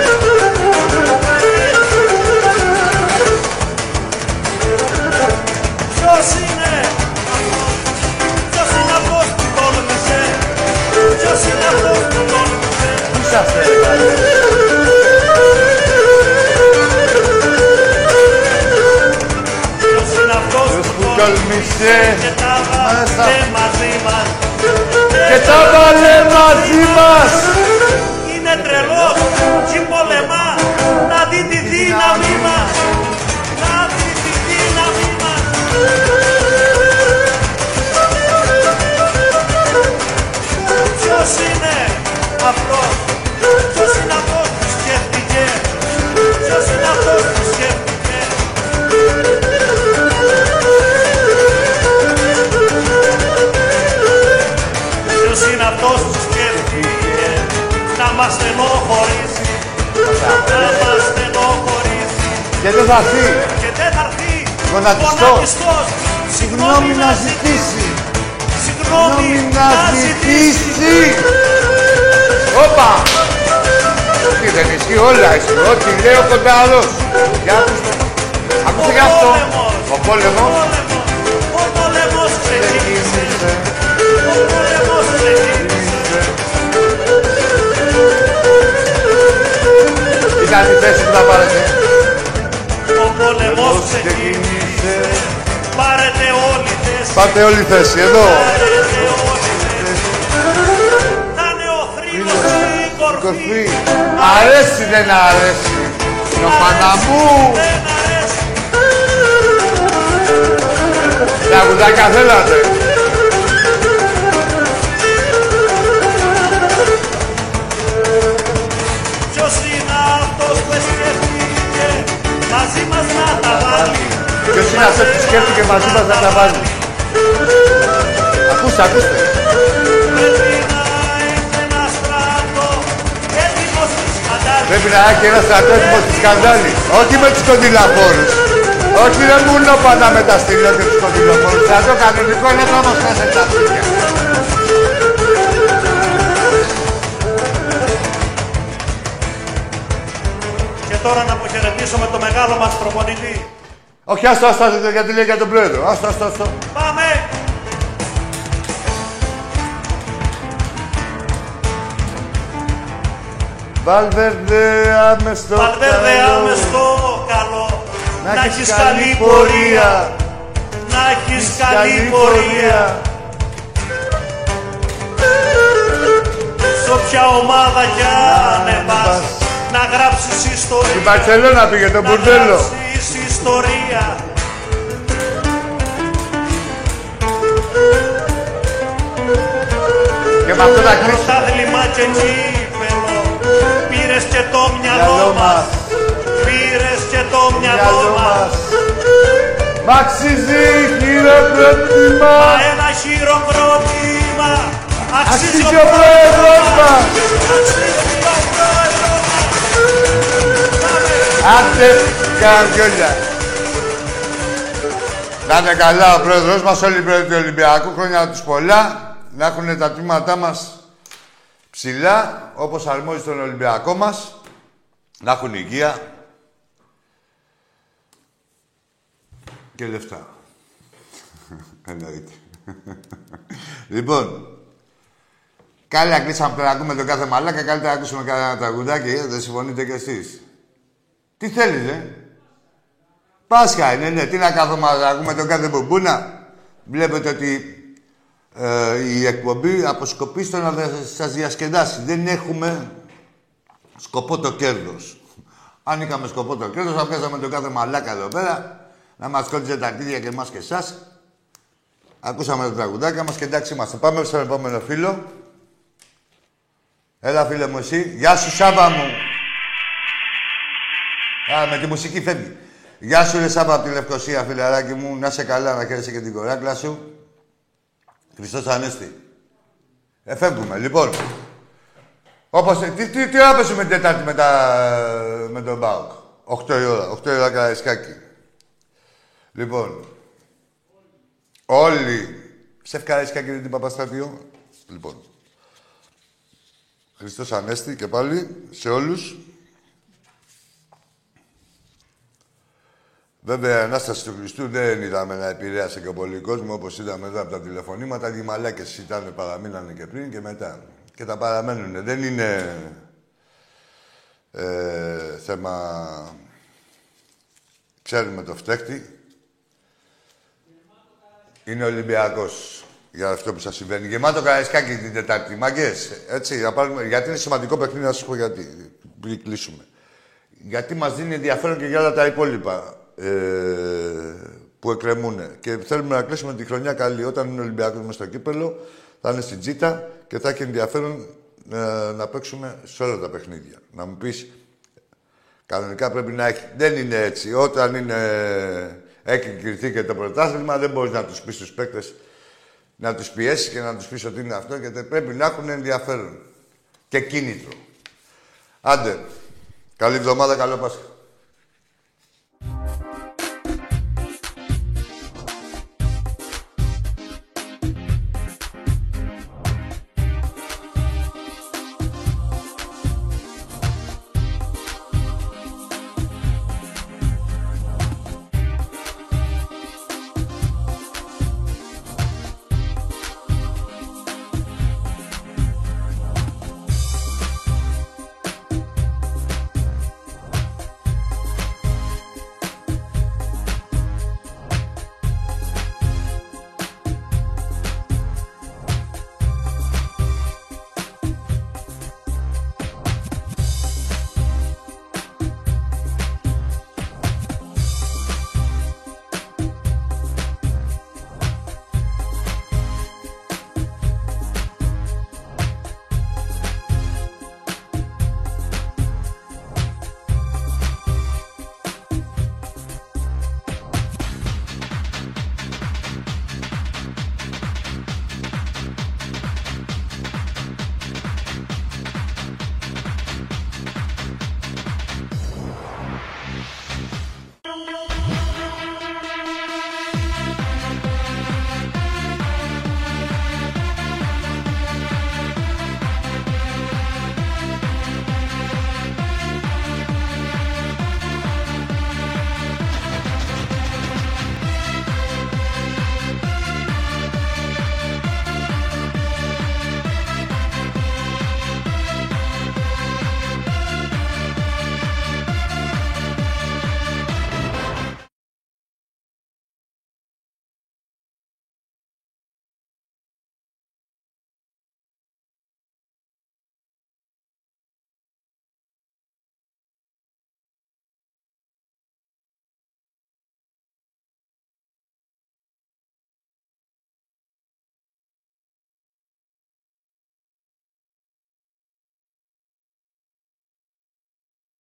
Ποιος που που τόλμησε τόλμησε και τα Μέσα. βάλε μαζί μας. και τα βάλε μαζί μας. Μας στενοχωρήσει, να μας στενοχωρήσει Και δεν θα έρθει. και δεν θα έρθει Γονατιστός. γονατιστός. Συγγνώμη να ζητήσει. Συγγνώμη να ζητήσει. Όπα! Τι δεν ισχύει όλα εσύ. Ό,τι λέει ο κοντάρος. Για ακούστε. Ακούστε γι' αυτό; Ο πόλεμος. Ήταν η θέση που θα πάρετε. Ο πόλεμος ξεκίνησε. Πάρετε όλοι θέση. Πάτε όλη η θέση. Εδώ. Πάρετε όλοι θέση. Θα είναι ο θρύλος στην κορφή. Κορφή. Αρέσει δεν αρέσει. Το Παναμού. Δεν αρέσει. Τραγουδάκια θέλατε. Μαζί μας να τα βάλει. Ποιος είναι αυτός που σκέφτηκε μαζί μας να τα βάλει. Ακούστε, ακούστε. Πρέπει να έχει ένα στράτο έτοιμος στη σκαντάλη. Πρέπει να έχει ένα στρατεύμα στη σκανδάλη. Όχι με τους κοντιλαφόρους. Όχι δεν μου είναι πάντα με τα στυλιά και τους κοντιλαφόρους. Στρατό κανονικό είναι το όμως μέσα τα σπίτια. Και τώρα να αποχαιρετήσουμε το μεγάλο μας προπονητή. Όχι, άστο, άστο, άστο, γιατί λέει για τον πρόεδρο. Άστο, άστο, άστο. Πάμε! Βαλβέρδε άμεστο Βαλβέρδε καλό. άμεστο καλό. Να Να έχεις έχεις καλή καλή πορεία. πορεία. Να έχεις καλή πορεία. Σε όποια ομάδα κι αν πας, να γράψεις ιστορία. Στην Παρσελώνα πήγε το να μπουρδέλο. γράψεις ιστορία. Και με αυτό θα κλείσω. Πρωτάθλημα και κύπελο, πήρες και το μυαλό Μυαλό μας. μας. Πήρες και το μυαλό Μυαλό μας. Μ' αξίζει χειροκρότημα. Μα ένα χειροκρότημα αξίζει Αξίζει ο ο πρόεδρος πρόεδρος μας. Άντε, καρδιόλια. Να είναι καλά ο πρόεδρος μας, όλοι οι πρόεδροι του Ολυμπιακού, χρόνια τους πολλά, να έχουν τα τμήματά μας ψηλά, όπως αρμόζει στον Ολυμπιακό μας, να έχουν υγεία και λεφτά. Εννοείται. λοιπόν, Καλά, κλείσαμε τώρα να ακούμε τον κάθε μαλάκα. Καλύτερα να ακούσουμε κανένα τραγουδάκι. ε, Δεν συμφωνείτε κι εσείς. Τι θέλεις, ε; Πάσχα είναι, ναι. Τι να κάθομαι να ακούμε τον κάθε μπομπούνα. Βλέπετε ότι ε, η εκπομπή αποσκοπεί στο να δε- σας διασκεδάσει. Δεν έχουμε σκοπό το κέρδος. Αν είχαμε σκοπό το κέρδος, θα βγάζαμε τον κάθε μαλάκα εδώ πέρα, να μας κόλλησε τα αρχίδια και εμάς και εσάς. Ακούσαμε τα τραγουδάκια μας και εντάξει είμαστε. Πάμε στον επόμενο φίλο. Έλα φίλε μου εσύ. Γεια σου Σάβα μου. Α, με τη μουσική φεύγει. Γεια σου ρε Σάβα από τη Λευκοσία φιλαράκι μου. Να σε καλά, να χαίρεσαι και την κοράκλα σου. Χριστός Ανέστη. Ε, φεύγουμε. Λοιπόν, όπως... Τι, τι, τι ώρα παίζουμε την Τετάρτη με, τα, με τον Μπάουκ; 8 η ώρα. 8 η ώρα καραϊσκάκι. Λοιπόν, όλοι... Σε ευχαριστώ κύριε την Παπαστρατιώ. Λοιπόν, Χριστός Ανέστη και πάλι σε όλους. Βέβαια, η Ανάσταση του Χριστού δεν είδαμε να επηρέασε και πολύ κόσμο όπως είδαμε εδώ από τα τηλεφωνήματα. Οι μαλάκες ήταν, παραμείνανε και πριν και μετά. Και τα παραμένουν. Δεν είναι ε, θέμα... Ξέρουμε το φταίχτη. Είναι Ολυμπιακός για αυτό που σας συμβαίνει. Γεμάτο καραϊσκάκι την Τετάρτη. Μαγκές, έτσι, να πάρουμε, γιατί είναι σημαντικό παιχνίδι, να σας πω γιατί, πριν κλείσουμε. Γιατί μας δίνει ενδιαφέρον και για όλα τα υπόλοιπα ε, που εκκρεμούν. Και θέλουμε να κλείσουμε τη χρονιά καλή. Όταν είναι ο Ολυμπιακός μες στο κύπελο, θα είναι στην Τζίτα και θα έχει ενδιαφέρον ε, να παίξουμε σε όλα τα παιχνίδια. Να μου πεις, κανονικά πρέπει να έχει. Δεν είναι έτσι. Όταν είναι, έχει κρυθεί και το πρωτάθλημα, δεν μπορείς να τους πεις στους παίκτες να τους πιέσεις και να τους πεις ότι είναι αυτό γιατί πρέπει να έχουν ενδιαφέρον και κίνητρο. Άντε. Καλή εβδομάδα, καλό Πάσχα.